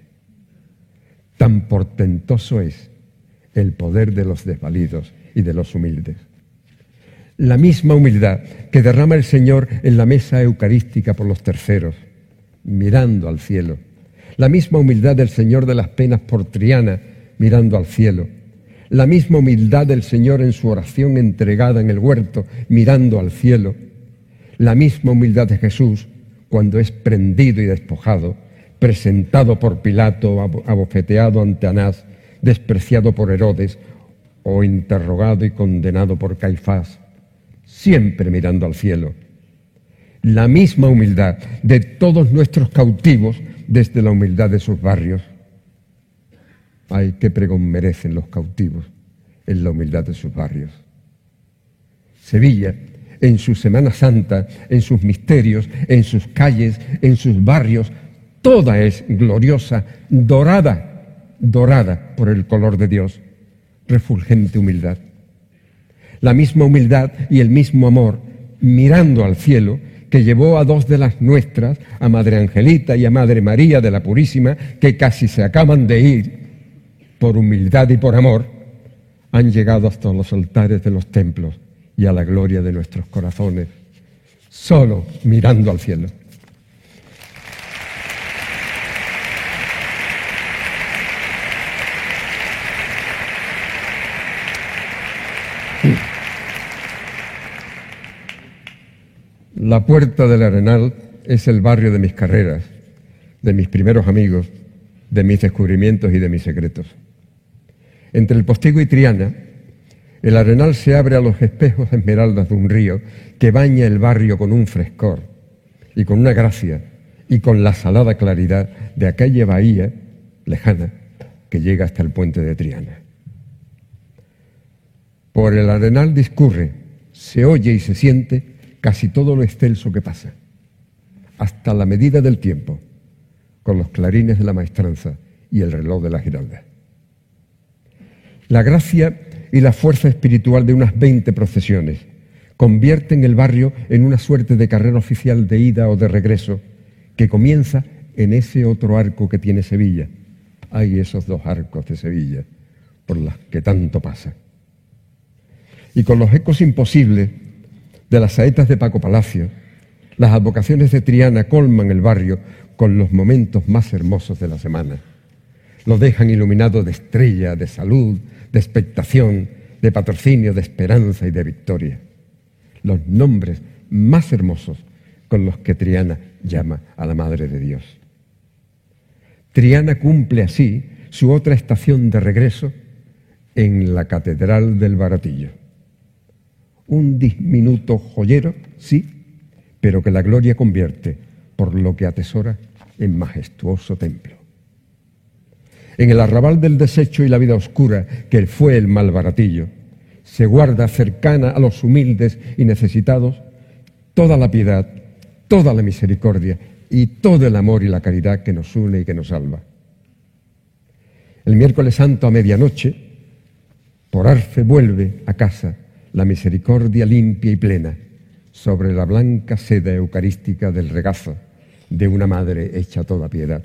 Tan portentoso es el poder de los desvalidos y de los humildes. La misma humildad que derrama el Señor en la mesa eucarística por los terceros, mirando al cielo. La misma humildad del Señor de las penas por Triana, mirando al cielo. La misma humildad del Señor en su oración entregada en el huerto, mirando al cielo. La misma humildad de Jesús cuando es prendido y despojado, presentado por Pilato, abofeteado ante Anás, despreciado por Herodes o interrogado y condenado por Caifás, siempre mirando al cielo. La misma humildad de todos nuestros cautivos desde la humildad de sus barrios. Ay, qué pregón merecen los cautivos en la humildad de sus barrios. Sevilla, en su Semana Santa, en sus misterios, en sus calles, en sus barrios, toda es gloriosa, dorada dorada por el color de Dios, refulgente humildad. La misma humildad y el mismo amor, mirando al cielo, que llevó a dos de las nuestras, a Madre Angelita y a Madre María de la Purísima, que casi se acaban de ir, por humildad y por amor, han llegado hasta los altares de los templos y a la gloria de nuestros corazones, solo mirando al cielo. La puerta del Arenal es el barrio de mis carreras, de mis primeros amigos, de mis descubrimientos y de mis secretos. Entre el Postigo y Triana, el Arenal se abre a los espejos esmeraldas de un río que baña el barrio con un frescor y con una gracia y con la salada claridad de aquella bahía lejana que llega hasta el puente de Triana. Por el Arenal discurre, se oye y se siente casi todo lo excelso que pasa, hasta la medida del tiempo, con los clarines de la maestranza y el reloj de la giralda. La gracia y la fuerza espiritual de unas 20 procesiones convierten el barrio en una suerte de carrera oficial de ida o de regreso que comienza en ese otro arco que tiene Sevilla. Hay esos dos arcos de Sevilla por los que tanto pasa. Y con los ecos imposibles de las saetas de Paco Palacio, las advocaciones de Triana colman el barrio con los momentos más hermosos de la semana. Lo dejan iluminado de estrella, de salud, de expectación, de patrocinio, de esperanza y de victoria. Los nombres más hermosos con los que Triana llama a la Madre de Dios. Triana cumple así su otra estación de regreso en la Catedral del Baratillo un diminuto joyero, sí, pero que la gloria convierte por lo que atesora en majestuoso templo. En el arrabal del desecho y la vida oscura que fue el malbaratillo, se guarda cercana a los humildes y necesitados toda la piedad, toda la misericordia y todo el amor y la caridad que nos une y que nos salva. El miércoles santo a medianoche, por Arce vuelve a casa la misericordia limpia y plena sobre la blanca seda eucarística del regazo de una madre hecha toda piedad.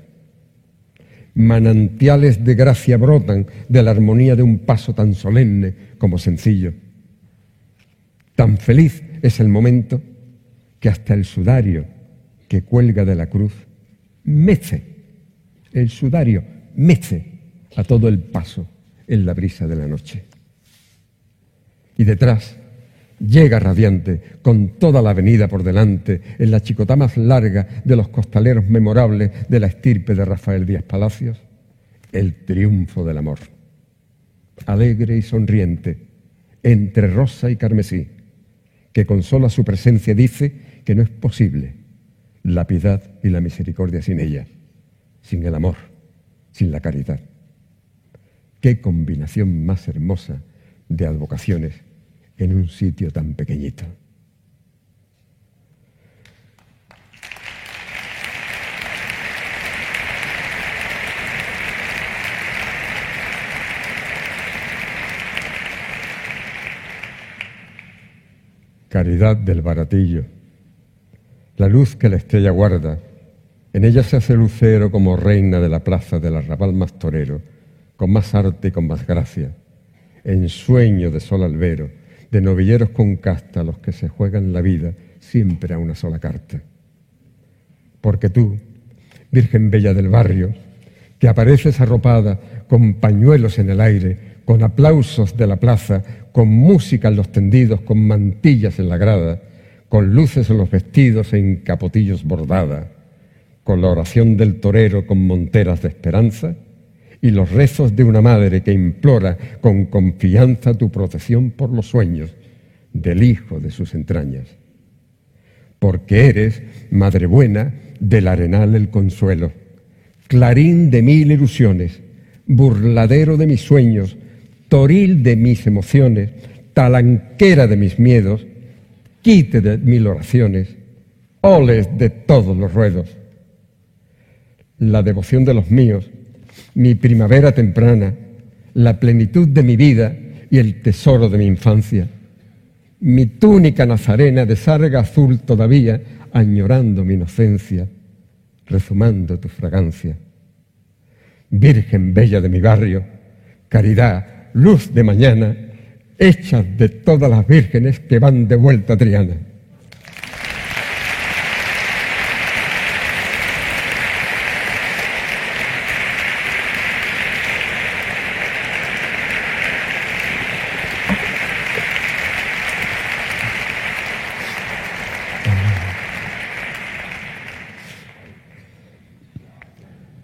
Manantiales de gracia brotan de la armonía de un paso tan solemne como sencillo. Tan feliz es el momento que hasta el sudario que cuelga de la cruz mece, el sudario mece a todo el paso en la brisa de la noche y detrás llega radiante, con toda la avenida por delante, en la chicotá más larga de los costaleros memorables de la estirpe de Rafael Díaz Palacios, el triunfo del amor. Alegre y sonriente, entre rosa y carmesí, que con sola su presencia dice que no es posible la piedad y la misericordia sin ella, sin el amor, sin la caridad. Qué combinación más hermosa de advocaciones en un sitio tan pequeñito. Caridad del baratillo, la luz que la estrella guarda, En ella se hace lucero como reina de la plaza del arrabal más torero, con más arte y con más gracia. En sueño de sol albero, de novilleros con casta, los que se juegan la vida siempre a una sola carta. Porque tú, Virgen Bella del barrio, que apareces arropada con pañuelos en el aire, con aplausos de la plaza, con música en los tendidos, con mantillas en la grada, con luces en los vestidos en capotillos bordada, con la oración del torero con monteras de esperanza y los rezos de una madre que implora con confianza tu protección por los sueños del hijo de sus entrañas. Porque eres, Madre buena, del arenal el consuelo, clarín de mil ilusiones, burladero de mis sueños, toril de mis emociones, talanquera de mis miedos, quite de mil oraciones, oles de todos los ruedos. La devoción de los míos, mi primavera temprana, la plenitud de mi vida y el tesoro de mi infancia. Mi túnica nazarena de sarga azul todavía, añorando mi inocencia, rezumando tu fragancia. Virgen bella de mi barrio, caridad, luz de mañana, hecha de todas las vírgenes que van de vuelta a Triana.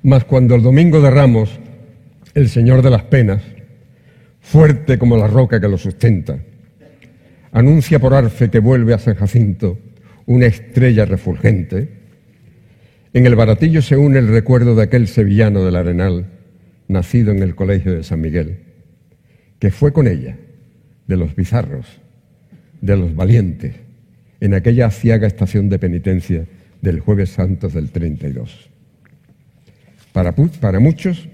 Mas cuando el domingo de Ramos, el Señor de las Penas, fuerte como la roca que lo sustenta, anuncia por arfe que vuelve a San Jacinto una estrella refulgente, en el baratillo se une el recuerdo de aquel sevillano del Arenal, nacido en el colegio de San Miguel, que fue con ella, de los bizarros, de los valientes, en aquella aciaga estación de penitencia del jueves santo del 32. Para, muchos,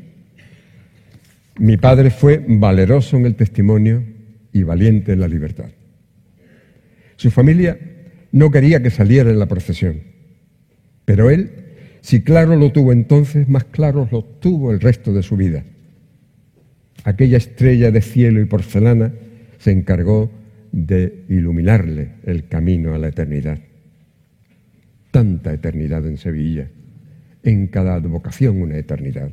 mi padre fue valeroso en el testimonio y valiente en la libertad. Su familia no quería que saliera en la procesión, pero él, si claro lo tuvo entonces, más claro lo tuvo el resto de su vida. Aquella estrella de cielo y porcelana se encargó de iluminarle el camino a la eternidad. Tanta eternidad en Sevilla en cada advocación una eternidad.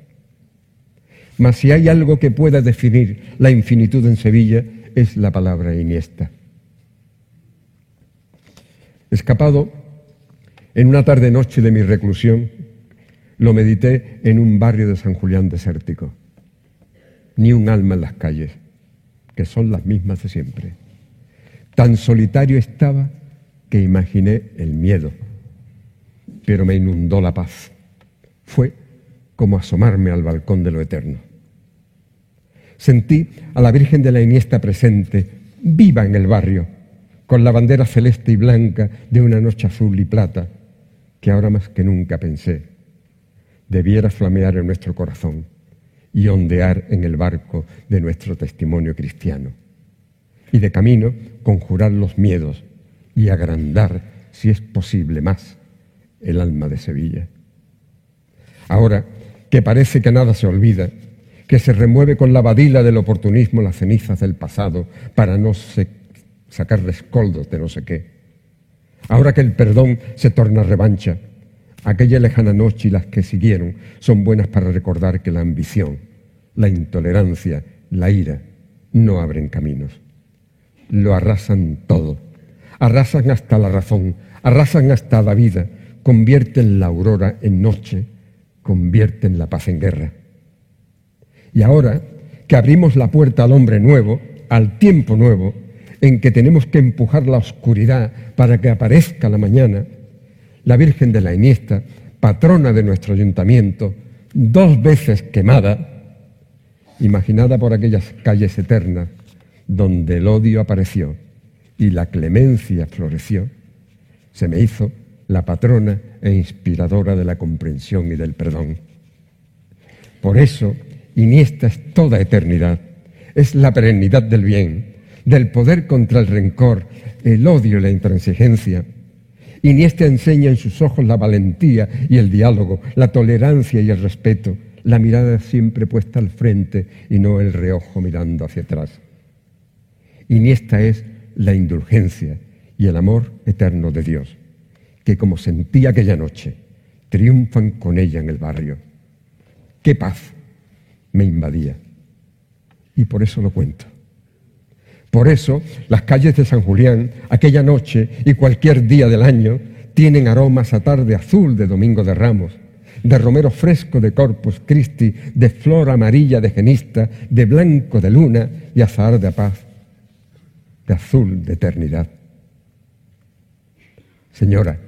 Mas si hay algo que pueda definir la infinitud en Sevilla, es la palabra Iniesta. Escapado en una tarde-noche de mi reclusión, lo medité en un barrio de San Julián desértico. Ni un alma en las calles, que son las mismas de siempre. Tan solitario estaba que imaginé el miedo, pero me inundó la paz fue como asomarme al balcón de lo eterno. Sentí a la Virgen de la Iniesta presente, viva en el barrio, con la bandera celeste y blanca de una noche azul y plata, que ahora más que nunca pensé, debiera flamear en nuestro corazón y ondear en el barco de nuestro testimonio cristiano. Y de camino conjurar los miedos y agrandar, si es posible más, el alma de Sevilla. Ahora que parece que nada se olvida, que se remueve con la badila del oportunismo las cenizas del pasado para no sacar rescoldos de no sé qué. Ahora que el perdón se torna revancha, aquella lejana noche y las que siguieron son buenas para recordar que la ambición, la intolerancia, la ira no abren caminos. Lo arrasan todo. Arrasan hasta la razón, arrasan hasta la vida, convierten la aurora en noche convierten la paz en guerra. Y ahora que abrimos la puerta al hombre nuevo, al tiempo nuevo, en que tenemos que empujar la oscuridad para que aparezca la mañana, la Virgen de la Iniesta, patrona de nuestro ayuntamiento, dos veces quemada, imaginada por aquellas calles eternas donde el odio apareció y la clemencia floreció, se me hizo la patrona e inspiradora de la comprensión y del perdón. Por eso, Iniesta es toda eternidad, es la perennidad del bien, del poder contra el rencor, el odio y la intransigencia. Iniesta enseña en sus ojos la valentía y el diálogo, la tolerancia y el respeto, la mirada siempre puesta al frente y no el reojo mirando hacia atrás. Iniesta es la indulgencia y el amor eterno de Dios, que como sentí aquella noche, triunfan con ella en el barrio. Qué paz me invadía. Y por eso lo cuento. Por eso las calles de San Julián, aquella noche y cualquier día del año, tienen aromas a tarde azul de Domingo de Ramos, de romero fresco de Corpus Christi, de flor amarilla de genista, de blanco de luna y azahar de paz, de azul de eternidad. Señora,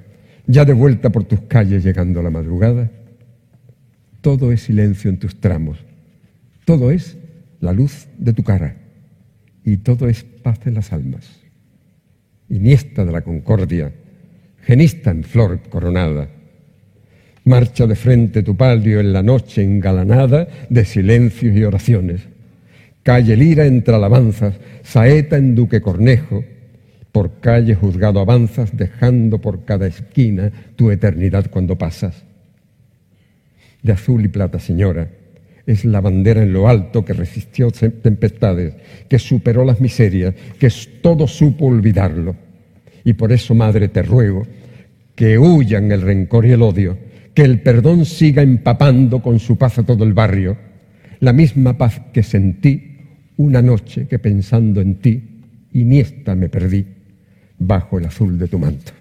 ya de vuelta por tus calles llegando la madrugada, todo es silencio en tus tramos, todo es la luz de tu cara y todo es paz en las almas. Iniesta de la concordia, genista en flor coronada, marcha de frente tu palio en la noche engalanada de silencios y oraciones. Calle Lira entre alabanzas, saeta en Duque Cornejo, por calle juzgado avanzas, dejando por cada esquina tu eternidad cuando pasas. De azul y plata, señora, es la bandera en lo alto que resistió tempestades, que superó las miserias, que todo supo olvidarlo. Y por eso, Madre, te ruego que huyan el rencor y el odio, que el perdón siga empapando con su paz a todo el barrio, la misma paz que sentí una noche que pensando en ti, iniesta me perdí bajo el azul de tu manto.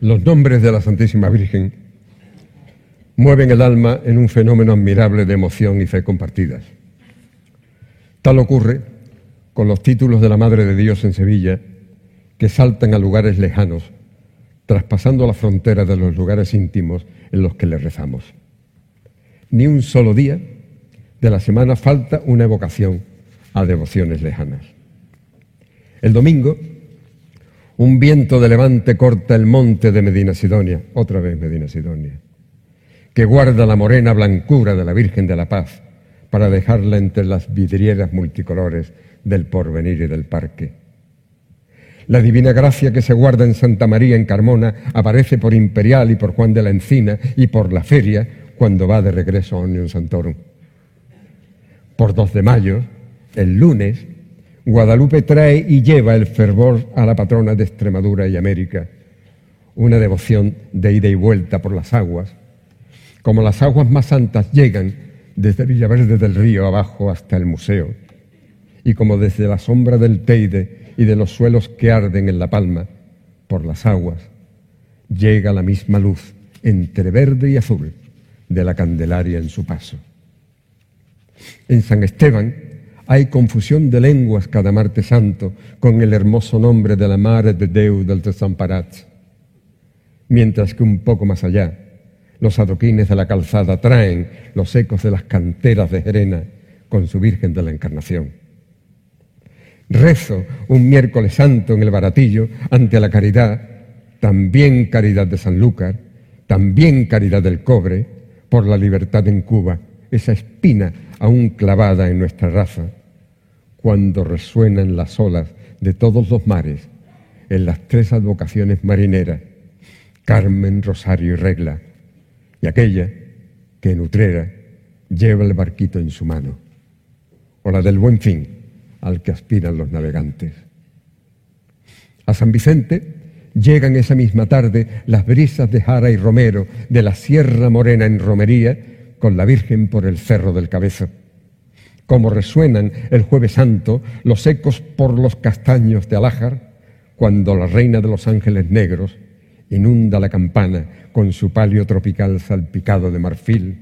Los nombres de la Santísima Virgen mueven el alma en un fenómeno admirable de emoción y fe compartidas. Tal ocurre con los títulos de la Madre de Dios en Sevilla, que saltan a lugares lejanos, traspasando la frontera de los lugares íntimos en los que le rezamos. Ni un solo día de la semana falta una evocación a devociones lejanas. El domingo un viento de levante corta el monte de Medina Sidonia, otra vez Medina Sidonia, que guarda la morena blancura de la Virgen de la Paz para dejarla entre las vidrieras multicolores del porvenir y del parque. La divina gracia que se guarda en Santa María en Carmona aparece por Imperial y por Juan de la Encina y por la feria cuando va de regreso a Unión Santorum. Por 2 de mayo, el lunes, Guadalupe trae y lleva el fervor a la patrona de Extremadura y América, una devoción de ida y vuelta por las aguas. Como las aguas más santas llegan desde Villaverde del Río abajo hasta el museo, y como desde la sombra del Teide y de los suelos que arden en La Palma, por las aguas, llega la misma luz entre verde y azul de la Candelaria en su paso. En San Esteban, hay confusión de lenguas cada martes santo con el hermoso nombre de la Madre de Déu del Desamparats. Mientras que un poco más allá, los adoquines de la calzada traen los ecos de las canteras de Jerena con su Virgen de la Encarnación. Rezo un miércoles santo en el baratillo ante la caridad, también caridad de Sanlúcar, también caridad del cobre, por la libertad en Cuba, esa espina aún clavada en nuestra raza, cuando resuenan las olas de todos los mares en las tres advocaciones marineras, Carmen, Rosario y Regla, y aquella que en Utrera lleva el barquito en su mano, o la del buen fin al que aspiran los navegantes. A San Vicente llegan esa misma tarde las brisas de Jara y Romero de la Sierra Morena en romería con la Virgen por el cerro del Cabezo. Como resuenan el jueves santo los ecos por los castaños de Alájar, cuando la reina de los ángeles negros inunda la campana con su palio tropical salpicado de marfil,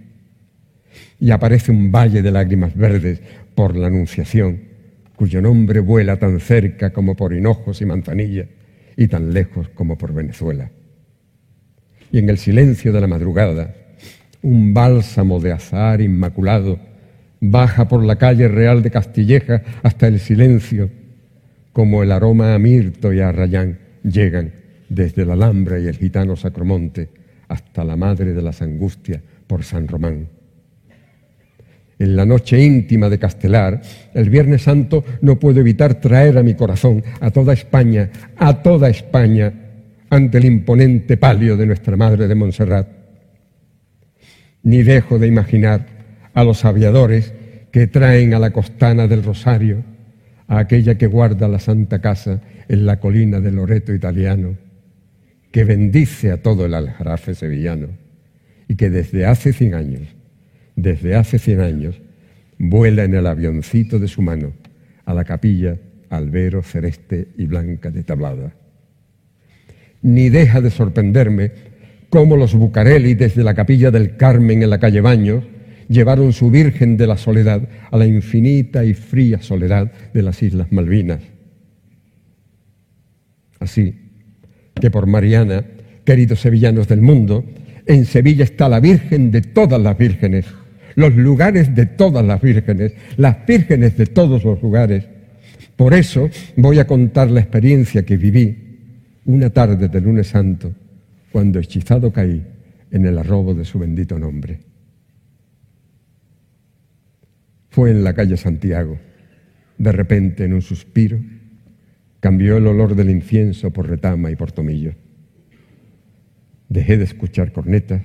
y aparece un valle de lágrimas verdes por la Anunciación, cuyo nombre vuela tan cerca como por Hinojos y Manzanilla, y tan lejos como por Venezuela. Y en el silencio de la madrugada, un bálsamo de azar inmaculado baja por la calle real de Castilleja hasta el silencio, como el aroma a mirto y a rayán llegan desde la Alhambra y el gitano Sacromonte hasta la Madre de las Angustias por San Román. En la noche íntima de Castelar, el Viernes Santo, no puedo evitar traer a mi corazón a toda España, a toda España, ante el imponente palio de nuestra Madre de Montserrat. Ni dejo de imaginar a los aviadores que traen a la costana del Rosario, a aquella que guarda la Santa Casa en la colina del Loreto italiano, que bendice a todo el aljarafe sevillano y que desde hace cien años, desde hace cien años, vuela en el avioncito de su mano a la capilla albero, celeste y blanca de tablada. Ni deja de sorprenderme cómo los Bucareli desde la capilla del Carmen en la calle Baños llevaron su Virgen de la Soledad a la infinita y fría soledad de las Islas Malvinas. Así que por Mariana, queridos sevillanos del mundo, en Sevilla está la Virgen de todas las vírgenes, los lugares de todas las vírgenes, las vírgenes de todos los lugares. Por eso voy a contar la experiencia que viví una tarde de lunes santo, cuando hechizado caí en el arrobo de su bendito nombre. Fue en la calle Santiago. De repente, en un suspiro, cambió el olor del incienso por retama y por tomillo. Dejé de escuchar cornetas,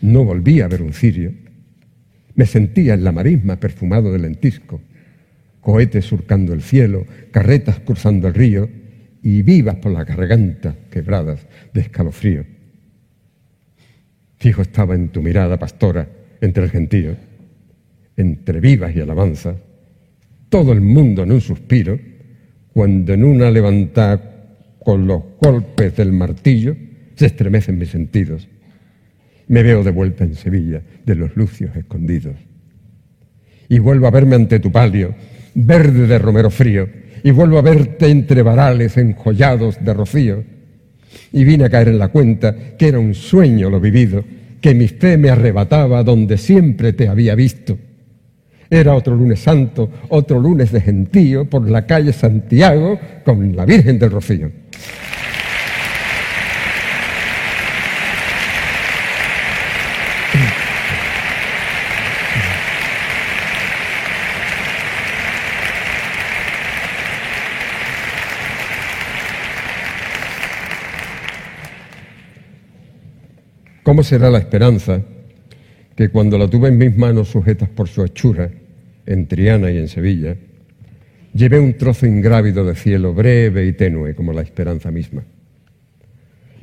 no volví a ver un cirio. Me sentía en la marisma perfumado de lentisco, cohetes surcando el cielo, carretas cruzando el río y vivas por la garganta quebradas de escalofrío. Fijo estaba en tu mirada, pastora, entre el gentío entre vivas y alabanzas, todo el mundo en un suspiro, cuando en una levantada con los golpes del martillo se estremecen mis sentidos. Me veo de vuelta en Sevilla, de los lucios escondidos. Y vuelvo a verme ante tu palio, verde de romero frío, y vuelvo a verte entre varales enjollados de rocío. Y vine a caer en la cuenta que era un sueño lo vivido, que mi fe me arrebataba donde siempre te había visto era otro lunes santo, otro lunes de gentío por la calle Santiago con la Virgen del Rocío. ¿Cómo será la esperanza que cuando la tuve en mis manos sujetas por su hechura, en Triana y en Sevilla, llevé un trozo ingrávido de cielo, breve y tenue como la esperanza misma.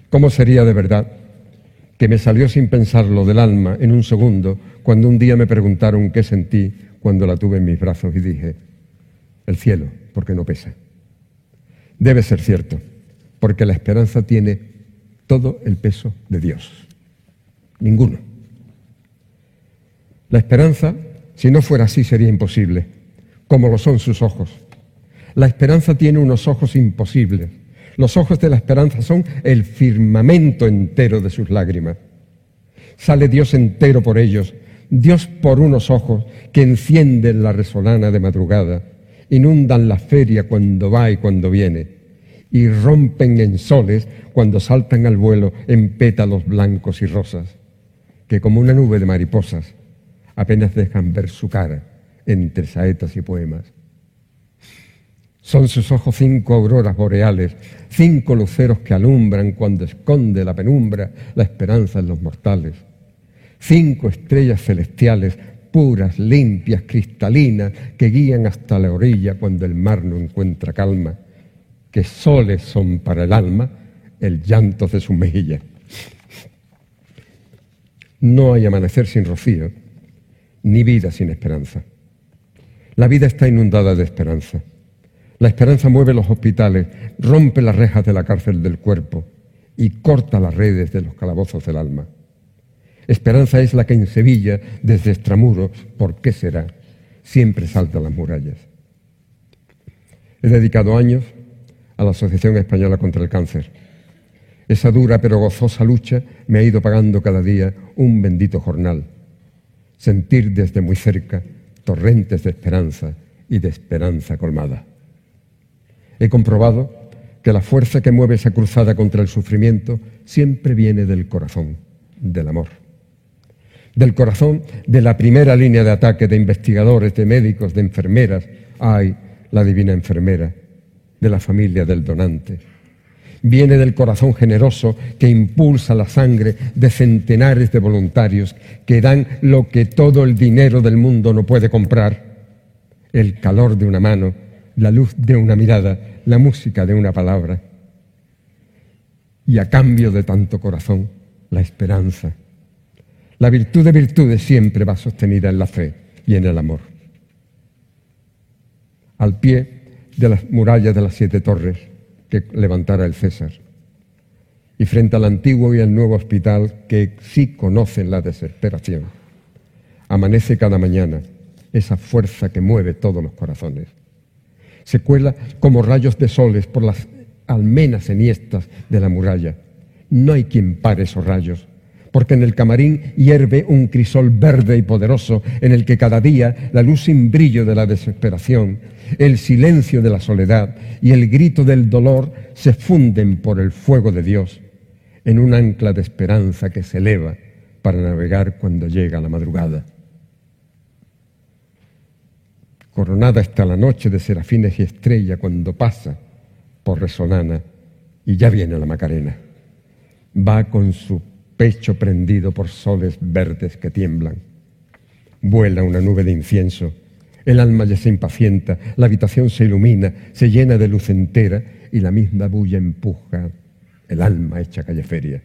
¿Cómo sería de verdad que me salió sin pensarlo del alma en un segundo cuando un día me preguntaron qué sentí cuando la tuve en mis brazos y dije, el cielo, porque no pesa. Debe ser cierto, porque la esperanza tiene todo el peso de Dios. Ninguno. La esperanza si no fuera así sería imposible, como lo son sus ojos. La esperanza tiene unos ojos imposibles. Los ojos de la esperanza son el firmamento entero de sus lágrimas. Sale Dios entero por ellos, Dios por unos ojos que encienden la resolana de madrugada, inundan la feria cuando va y cuando viene, y rompen en soles cuando saltan al vuelo en pétalos blancos y rosas, que como una nube de mariposas apenas dejan ver su cara entre saetas y poemas. Son sus ojos cinco auroras boreales, cinco luceros que alumbran cuando esconde la penumbra la esperanza en los mortales. Cinco estrellas celestiales, puras, limpias, cristalinas, que guían hasta la orilla cuando el mar no encuentra calma, que soles son para el alma el llanto de su mejilla. No hay amanecer sin rocío, ni vida sin esperanza. La vida está inundada de esperanza. La esperanza mueve los hospitales, rompe las rejas de la cárcel del cuerpo y corta las redes de los calabozos del alma. Esperanza es la que en Sevilla, desde extramuros, ¿por qué será? Siempre salta las murallas. He dedicado años a la Asociación Española contra el Cáncer. Esa dura pero gozosa lucha me ha ido pagando cada día un bendito jornal sentir desde muy cerca torrentes de esperanza y de esperanza colmada. He comprobado que la fuerza que mueve esa cruzada contra el sufrimiento siempre viene del corazón, del amor. Del corazón de la primera línea de ataque de investigadores, de médicos, de enfermeras. Ay, la divina enfermera, de la familia del donante. Viene del corazón generoso que impulsa la sangre de centenares de voluntarios que dan lo que todo el dinero del mundo no puede comprar. El calor de una mano, la luz de una mirada, la música de una palabra. Y a cambio de tanto corazón, la esperanza. La virtud de virtudes siempre va sostenida en la fe y en el amor. Al pie de las murallas de las siete torres que levantara el César. Y frente al antiguo y al nuevo hospital que sí conocen la desesperación, amanece cada mañana esa fuerza que mueve todos los corazones se cuela como rayos de soles por las almenas enhiestas de la muralla. No hay quien pare esos rayos, porque en el camarín hierve un crisol verde y poderoso en el que cada día la luz sin brillo de la desesperación, el silencio de la soledad y el grito del dolor se funden por el fuego de Dios en un ancla de esperanza que se eleva para navegar cuando llega la madrugada. Coronada está la noche de serafines y estrella cuando pasa por Resolana y ya viene la Macarena. Va con su pecho prendido por soles verdes que tiemblan. Vuela una nube de incienso. El alma ya se impacienta, la habitación se ilumina, se llena de luz entera y la misma bulla empuja el alma hecha calleferia.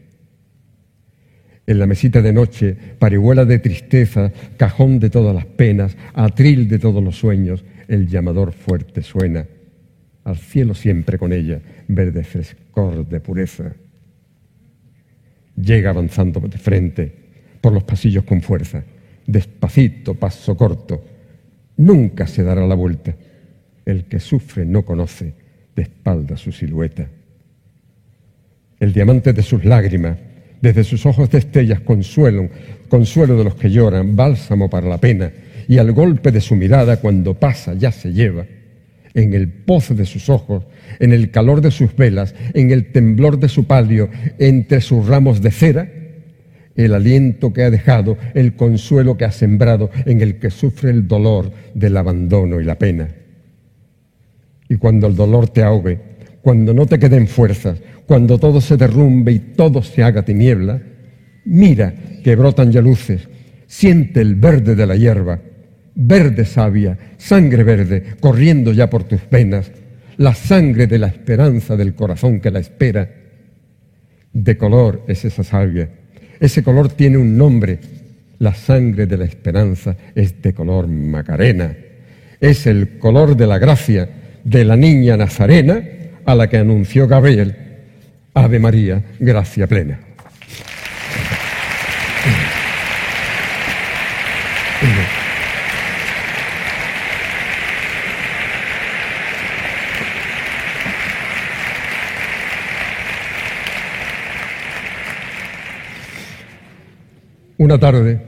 En la mesita de noche, parihuela de tristeza, cajón de todas las penas, atril de todos los sueños, el llamador fuerte suena. Al cielo siempre con ella, verde frescor de pureza. Llega avanzando de frente, por los pasillos con fuerza, despacito, paso corto. Nunca se dará la vuelta. El que sufre no conoce de espalda su silueta. El diamante de sus lágrimas, desde sus ojos de estrellas consuelo, consuelo de los que lloran, bálsamo para la pena, y al golpe de su mirada cuando pasa ya se lleva, en el pozo de sus ojos, en el calor de sus velas, en el temblor de su palio, entre sus ramos de cera, el aliento que ha dejado, el consuelo que ha sembrado, en el que sufre el dolor del abandono y la pena. Y cuando el dolor te ahogue, cuando no te queden fuerzas, cuando todo se derrumbe y todo se haga tiniebla, mira que brotan ya luces, siente el verde de la hierba, verde savia, sangre verde, corriendo ya por tus venas, la sangre de la esperanza del corazón que la espera. De color es esa savia, ese color tiene un nombre, la sangre de la esperanza es de color macarena, es el color de la gracia de la niña nazarena a la que anunció Gabriel Ave María, gracia plena. Tarde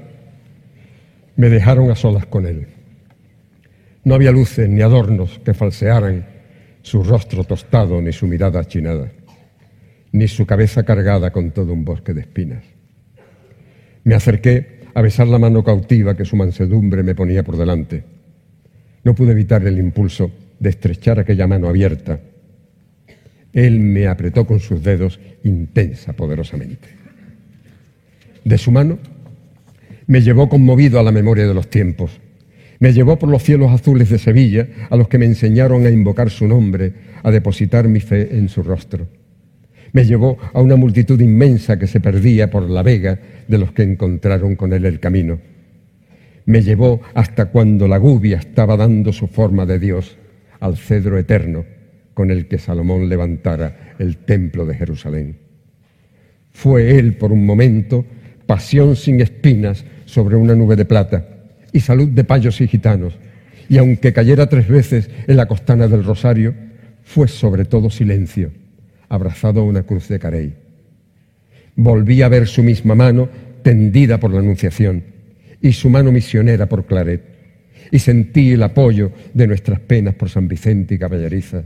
me dejaron a solas con él. No había luces ni adornos que falsearan su rostro tostado ni su mirada achinada ni su cabeza cargada con todo un bosque de espinas. Me acerqué a besar la mano cautiva que su mansedumbre me ponía por delante. No pude evitar el impulso de estrechar aquella mano abierta. Él me apretó con sus dedos intensa, poderosamente. De su mano me llevó conmovido a la memoria de los tiempos. Me llevó por los cielos azules de Sevilla, a los que me enseñaron a invocar su nombre, a depositar mi fe en su rostro. Me llevó a una multitud inmensa que se perdía por la vega de los que encontraron con él el camino. Me llevó hasta cuando la gubia estaba dando su forma de Dios al cedro eterno con el que Salomón levantara el templo de Jerusalén. Fue él por un momento pasión sin espinas sobre una nube de plata y salud de payos y gitanos, y aunque cayera tres veces en la costana del rosario, fue sobre todo silencio abrazado a una cruz de carey. Volví a ver su misma mano tendida por la Anunciación y su mano misionera por Claret. Y sentí el apoyo de nuestras penas por San Vicente y Caballeriza.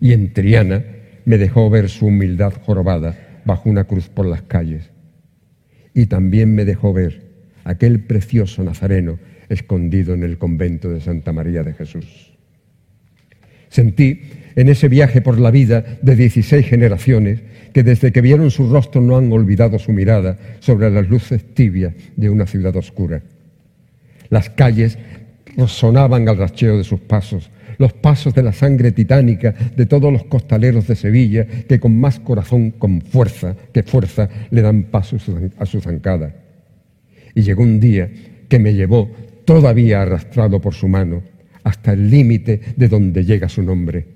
y en Triana me dejó ver su humildad jorobada bajo una cruz por las calles. Y también me dejó ver aquel precioso nazareno escondido en el convento de Santa María de Jesús. Sentí en ese viaje por la vida de 16 generaciones que desde que vieron su rostro no han olvidado su mirada sobre las luces tibias de una ciudad oscura. Las calles sonaban al racheo de sus pasos, los pasos de la sangre titánica de todos los costaleros de Sevilla que con más corazón, con fuerza que fuerza, le dan paso a su zancada. Y llegó un día que me llevó, todavía arrastrado por su mano, hasta el límite de donde llega su nombre.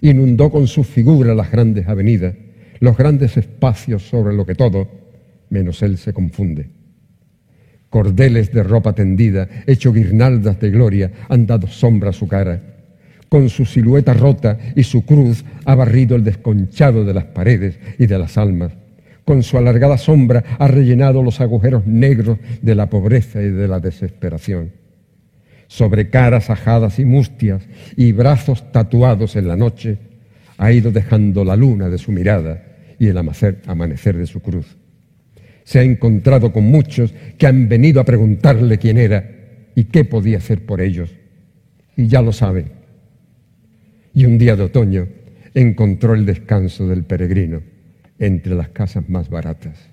Inundó con su figura las grandes avenidas, los grandes espacios sobre lo que todo, menos él se confunde. Cordeles de ropa tendida, hecho guirnaldas de gloria, han dado sombra a su cara. Con su silueta rota y su cruz ha barrido el desconchado de las paredes y de las almas. Con su alargada sombra ha rellenado los agujeros negros de la pobreza y de la desesperación. Sobre caras ajadas y mustias y brazos tatuados en la noche, ha ido dejando la luna de su mirada y el amanecer de su cruz se ha encontrado con muchos que han venido a preguntarle quién era y qué podía hacer por ellos. Y ya lo saben. Y un día de otoño encontró el descanso del peregrino entre las casas más baratas.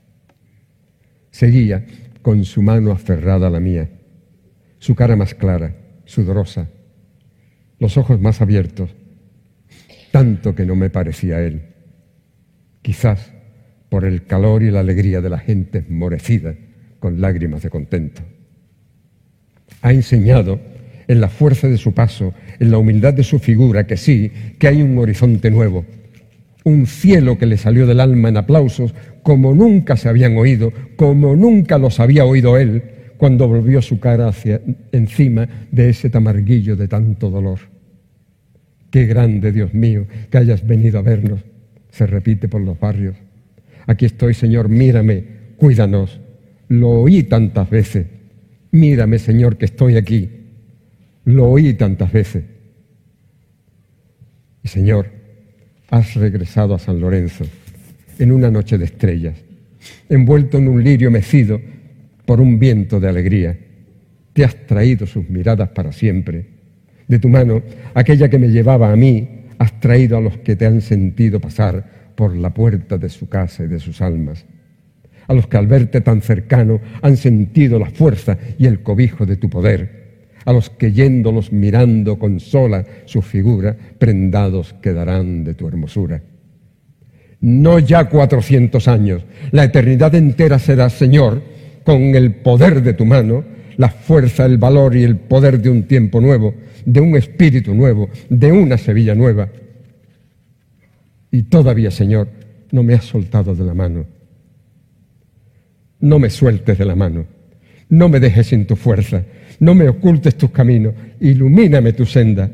Seguía con su mano aferrada a la mía, su cara más clara, sudorosa, los ojos más abiertos, tanto que no me parecía él. Quizás por el calor y la alegría de la gente esmorecida con lágrimas de contento. Ha enseñado en la fuerza de su paso, en la humildad de su figura, que sí, que hay un horizonte nuevo, un cielo que le salió del alma en aplausos como nunca se habían oído, como nunca los había oído él cuando volvió su cara hacia encima de ese tamarguillo de tanto dolor. Qué grande, Dios mío, que hayas venido a vernos, se repite por los barrios. Aquí estoy, Señor, mírame, cuídanos. Lo oí tantas veces. Mírame, Señor, que estoy aquí. Lo oí tantas veces. Y Señor, has regresado a San Lorenzo en una noche de estrellas, envuelto en un lirio mecido por un viento de alegría. Te has traído sus miradas para siempre. De tu mano, aquella que me llevaba a mí, has traído a los que te han sentido pasar por la puerta de su casa y de sus almas, a los que al verte tan cercano han sentido la fuerza y el cobijo de tu poder, a los que yéndolos mirando con sola su figura, prendados quedarán de tu hermosura. No ya cuatrocientos años, la eternidad entera será, Señor, con el poder de tu mano, la fuerza, el valor y el poder de un tiempo nuevo, de un espíritu nuevo, de una Sevilla nueva y todavía, Señor, no me has soltado de la mano. No me sueltes de la mano. No me dejes sin tu fuerza. No me ocultes tus caminos. Ilumíname tu senda.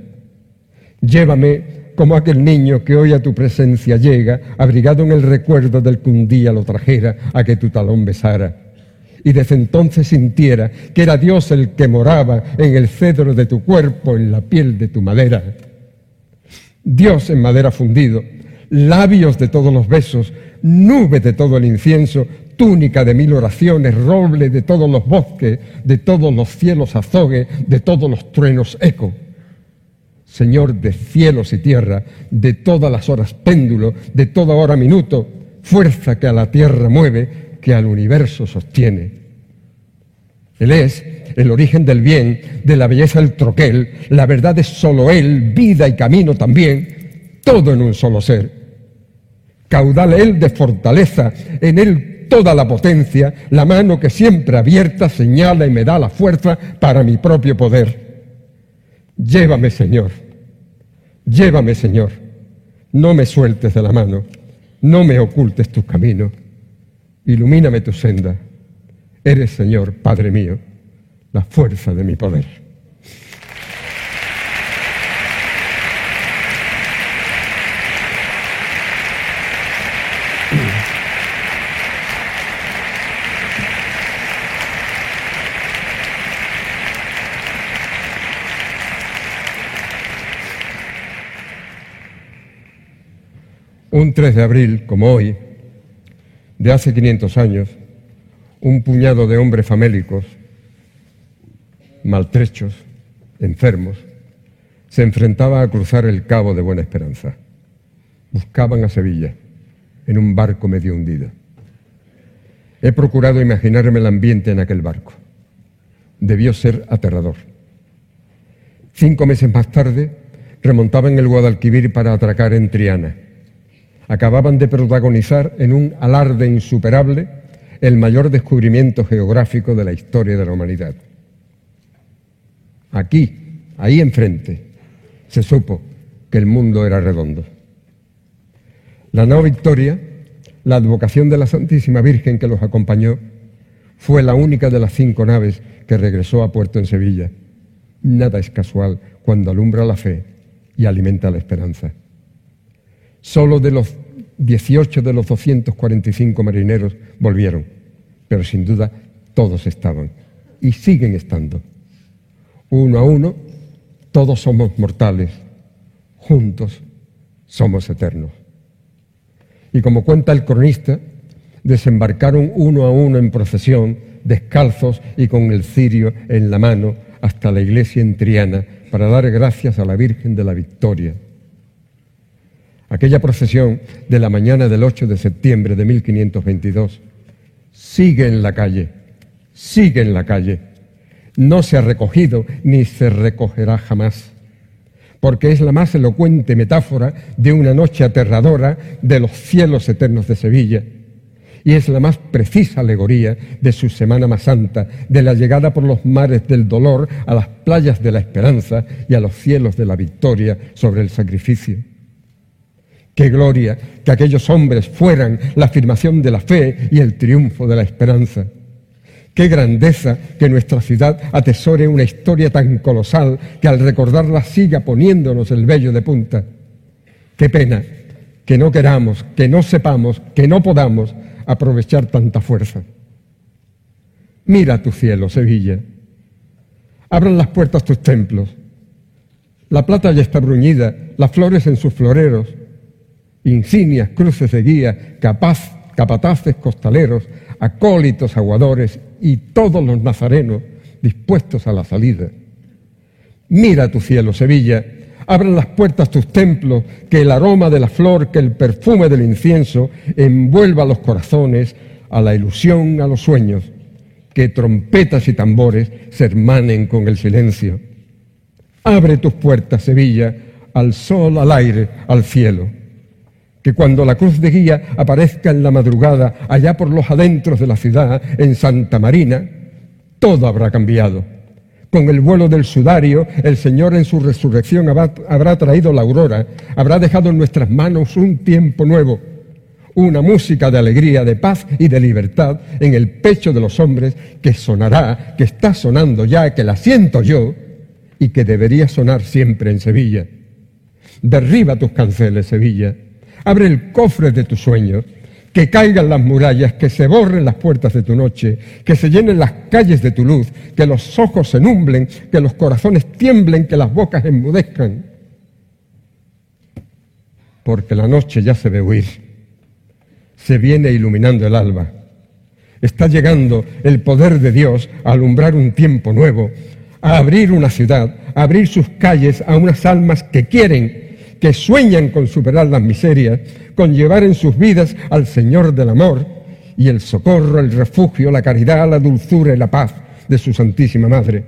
Llévame como aquel niño que hoy a tu presencia llega, abrigado en el recuerdo del que un día lo trajera a que tu talón besara. Y desde entonces sintiera que era Dios el que moraba en el cedro de tu cuerpo, en la piel de tu madera. Dios en madera fundido, labios de todos los besos, nube de todo el incienso, túnica de mil oraciones, roble de todos los bosques, de todos los cielos azogue, de todos los truenos eco. Señor de cielos y tierra, de todas las horas péndulo, de toda hora minuto, fuerza que a la tierra mueve, que al universo sostiene. Él es el origen del bien, de la belleza el troquel, la verdad es solo Él, vida y camino también, todo en un solo ser caudal él de fortaleza, en él toda la potencia, la mano que siempre abierta señala y me da la fuerza para mi propio poder. Llévame, Señor, llévame, Señor, no me sueltes de la mano, no me ocultes tus caminos, ilumíname tu senda. Eres, Señor, Padre mío, la fuerza de mi poder. Un 3 de abril, como hoy, de hace 500 años, un puñado de hombres famélicos, maltrechos, enfermos, se enfrentaba a cruzar el Cabo de Buena Esperanza. Buscaban a Sevilla en un barco medio hundido. He procurado imaginarme el ambiente en aquel barco. Debió ser aterrador. Cinco meses más tarde, remontaban el Guadalquivir para atracar en Triana. Acababan de protagonizar en un alarde insuperable el mayor descubrimiento geográfico de la historia de la humanidad. Aquí, ahí enfrente, se supo que el mundo era redondo. La nao Victoria, la advocación de la Santísima Virgen que los acompañó, fue la única de las cinco naves que regresó a puerto en Sevilla. Nada es casual cuando alumbra la fe y alimenta la esperanza. Solo de los 18 de los 245 marineros volvieron, pero sin duda todos estaban y siguen estando. Uno a uno, todos somos mortales, juntos somos eternos. Y como cuenta el cronista, desembarcaron uno a uno en procesión, descalzos y con el cirio en la mano, hasta la iglesia en Triana, para dar gracias a la Virgen de la Victoria. Aquella procesión de la mañana del 8 de septiembre de 1522 sigue en la calle, sigue en la calle. No se ha recogido ni se recogerá jamás porque es la más elocuente metáfora de una noche aterradora de los cielos eternos de Sevilla, y es la más precisa alegoría de su Semana más Santa, de la llegada por los mares del dolor a las playas de la esperanza y a los cielos de la victoria sobre el sacrificio. Qué gloria que aquellos hombres fueran la afirmación de la fe y el triunfo de la esperanza. Qué grandeza que nuestra ciudad atesore una historia tan colosal que al recordarla siga poniéndonos el vello de punta. Qué pena que no queramos, que no sepamos, que no podamos aprovechar tanta fuerza. Mira tu cielo, Sevilla. Abran las puertas tus templos. La plata ya está bruñida, las flores en sus floreros, insignias, cruces de guía, capaz, capataces costaleros, acólitos aguadores y todos los nazarenos dispuestos a la salida. Mira tu cielo, Sevilla, abran las puertas tus templos, que el aroma de la flor, que el perfume del incienso envuelva los corazones a la ilusión, a los sueños, que trompetas y tambores se hermanen con el silencio. Abre tus puertas, Sevilla, al sol, al aire, al cielo que cuando la cruz de guía aparezca en la madrugada allá por los adentros de la ciudad, en Santa Marina, todo habrá cambiado. Con el vuelo del sudario, el Señor en su resurrección habrá, traído la aurora, habrá dejado en nuestras manos un tiempo nuevo, una música de alegría, de paz y de libertad en el pecho de los hombres que sonará, que está sonando ya, que la siento yo y que debería sonar siempre en Sevilla. Derriba tus canceles, Sevilla Abre el cofre de tus sueños, que caigan las murallas, que se borren las puertas de tu noche, que se llenen las calles de tu luz, que los ojos se numblen, que los corazones tiemblen, que las bocas enmudezcan. Porque la noche ya se ve huir, se viene iluminando el alba. Está llegando el poder de Dios a alumbrar un tiempo nuevo, a abrir una ciudad, a abrir sus calles a unas almas que quieren que sueñan con superar las miserias, con llevar en sus vidas al Señor del amor y el socorro, el refugio, la caridad, la dulzura y la paz de su Santísima Madre.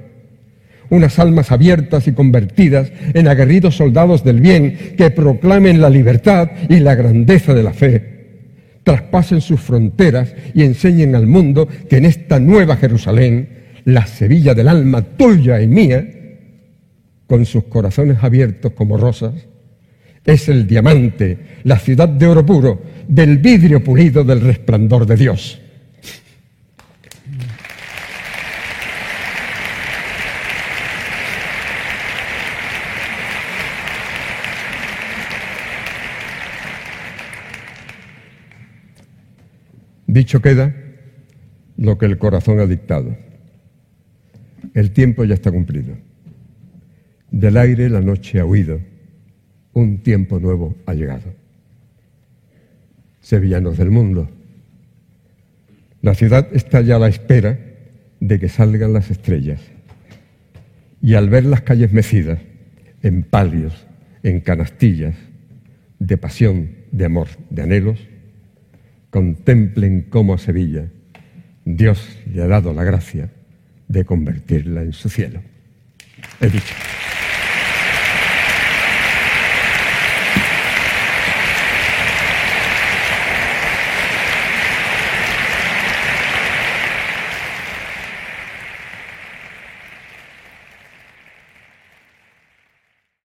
Unas almas abiertas y convertidas en aguerridos soldados del bien que proclamen la libertad y la grandeza de la fe, traspasen sus fronteras y enseñen al mundo que en esta nueva Jerusalén, la Sevilla del alma tuya y mía, con sus corazones abiertos como rosas, es el diamante, la ciudad de oro puro, del vidrio pulido del resplandor de Dios. Dicho queda lo que el corazón ha dictado. El tiempo ya está cumplido. Del aire la noche ha huido un tiempo nuevo ha llegado. sevillanos del mundo. La ciudad está ya a la espera de que salgan las estrellas. Y al ver las calles mecidas, en palios, en canastillas, de pasión, de amor, de anhelos, contemplen cómo a Sevilla Dios le ha dado la gracia de convertirla en su cielo. He dicho.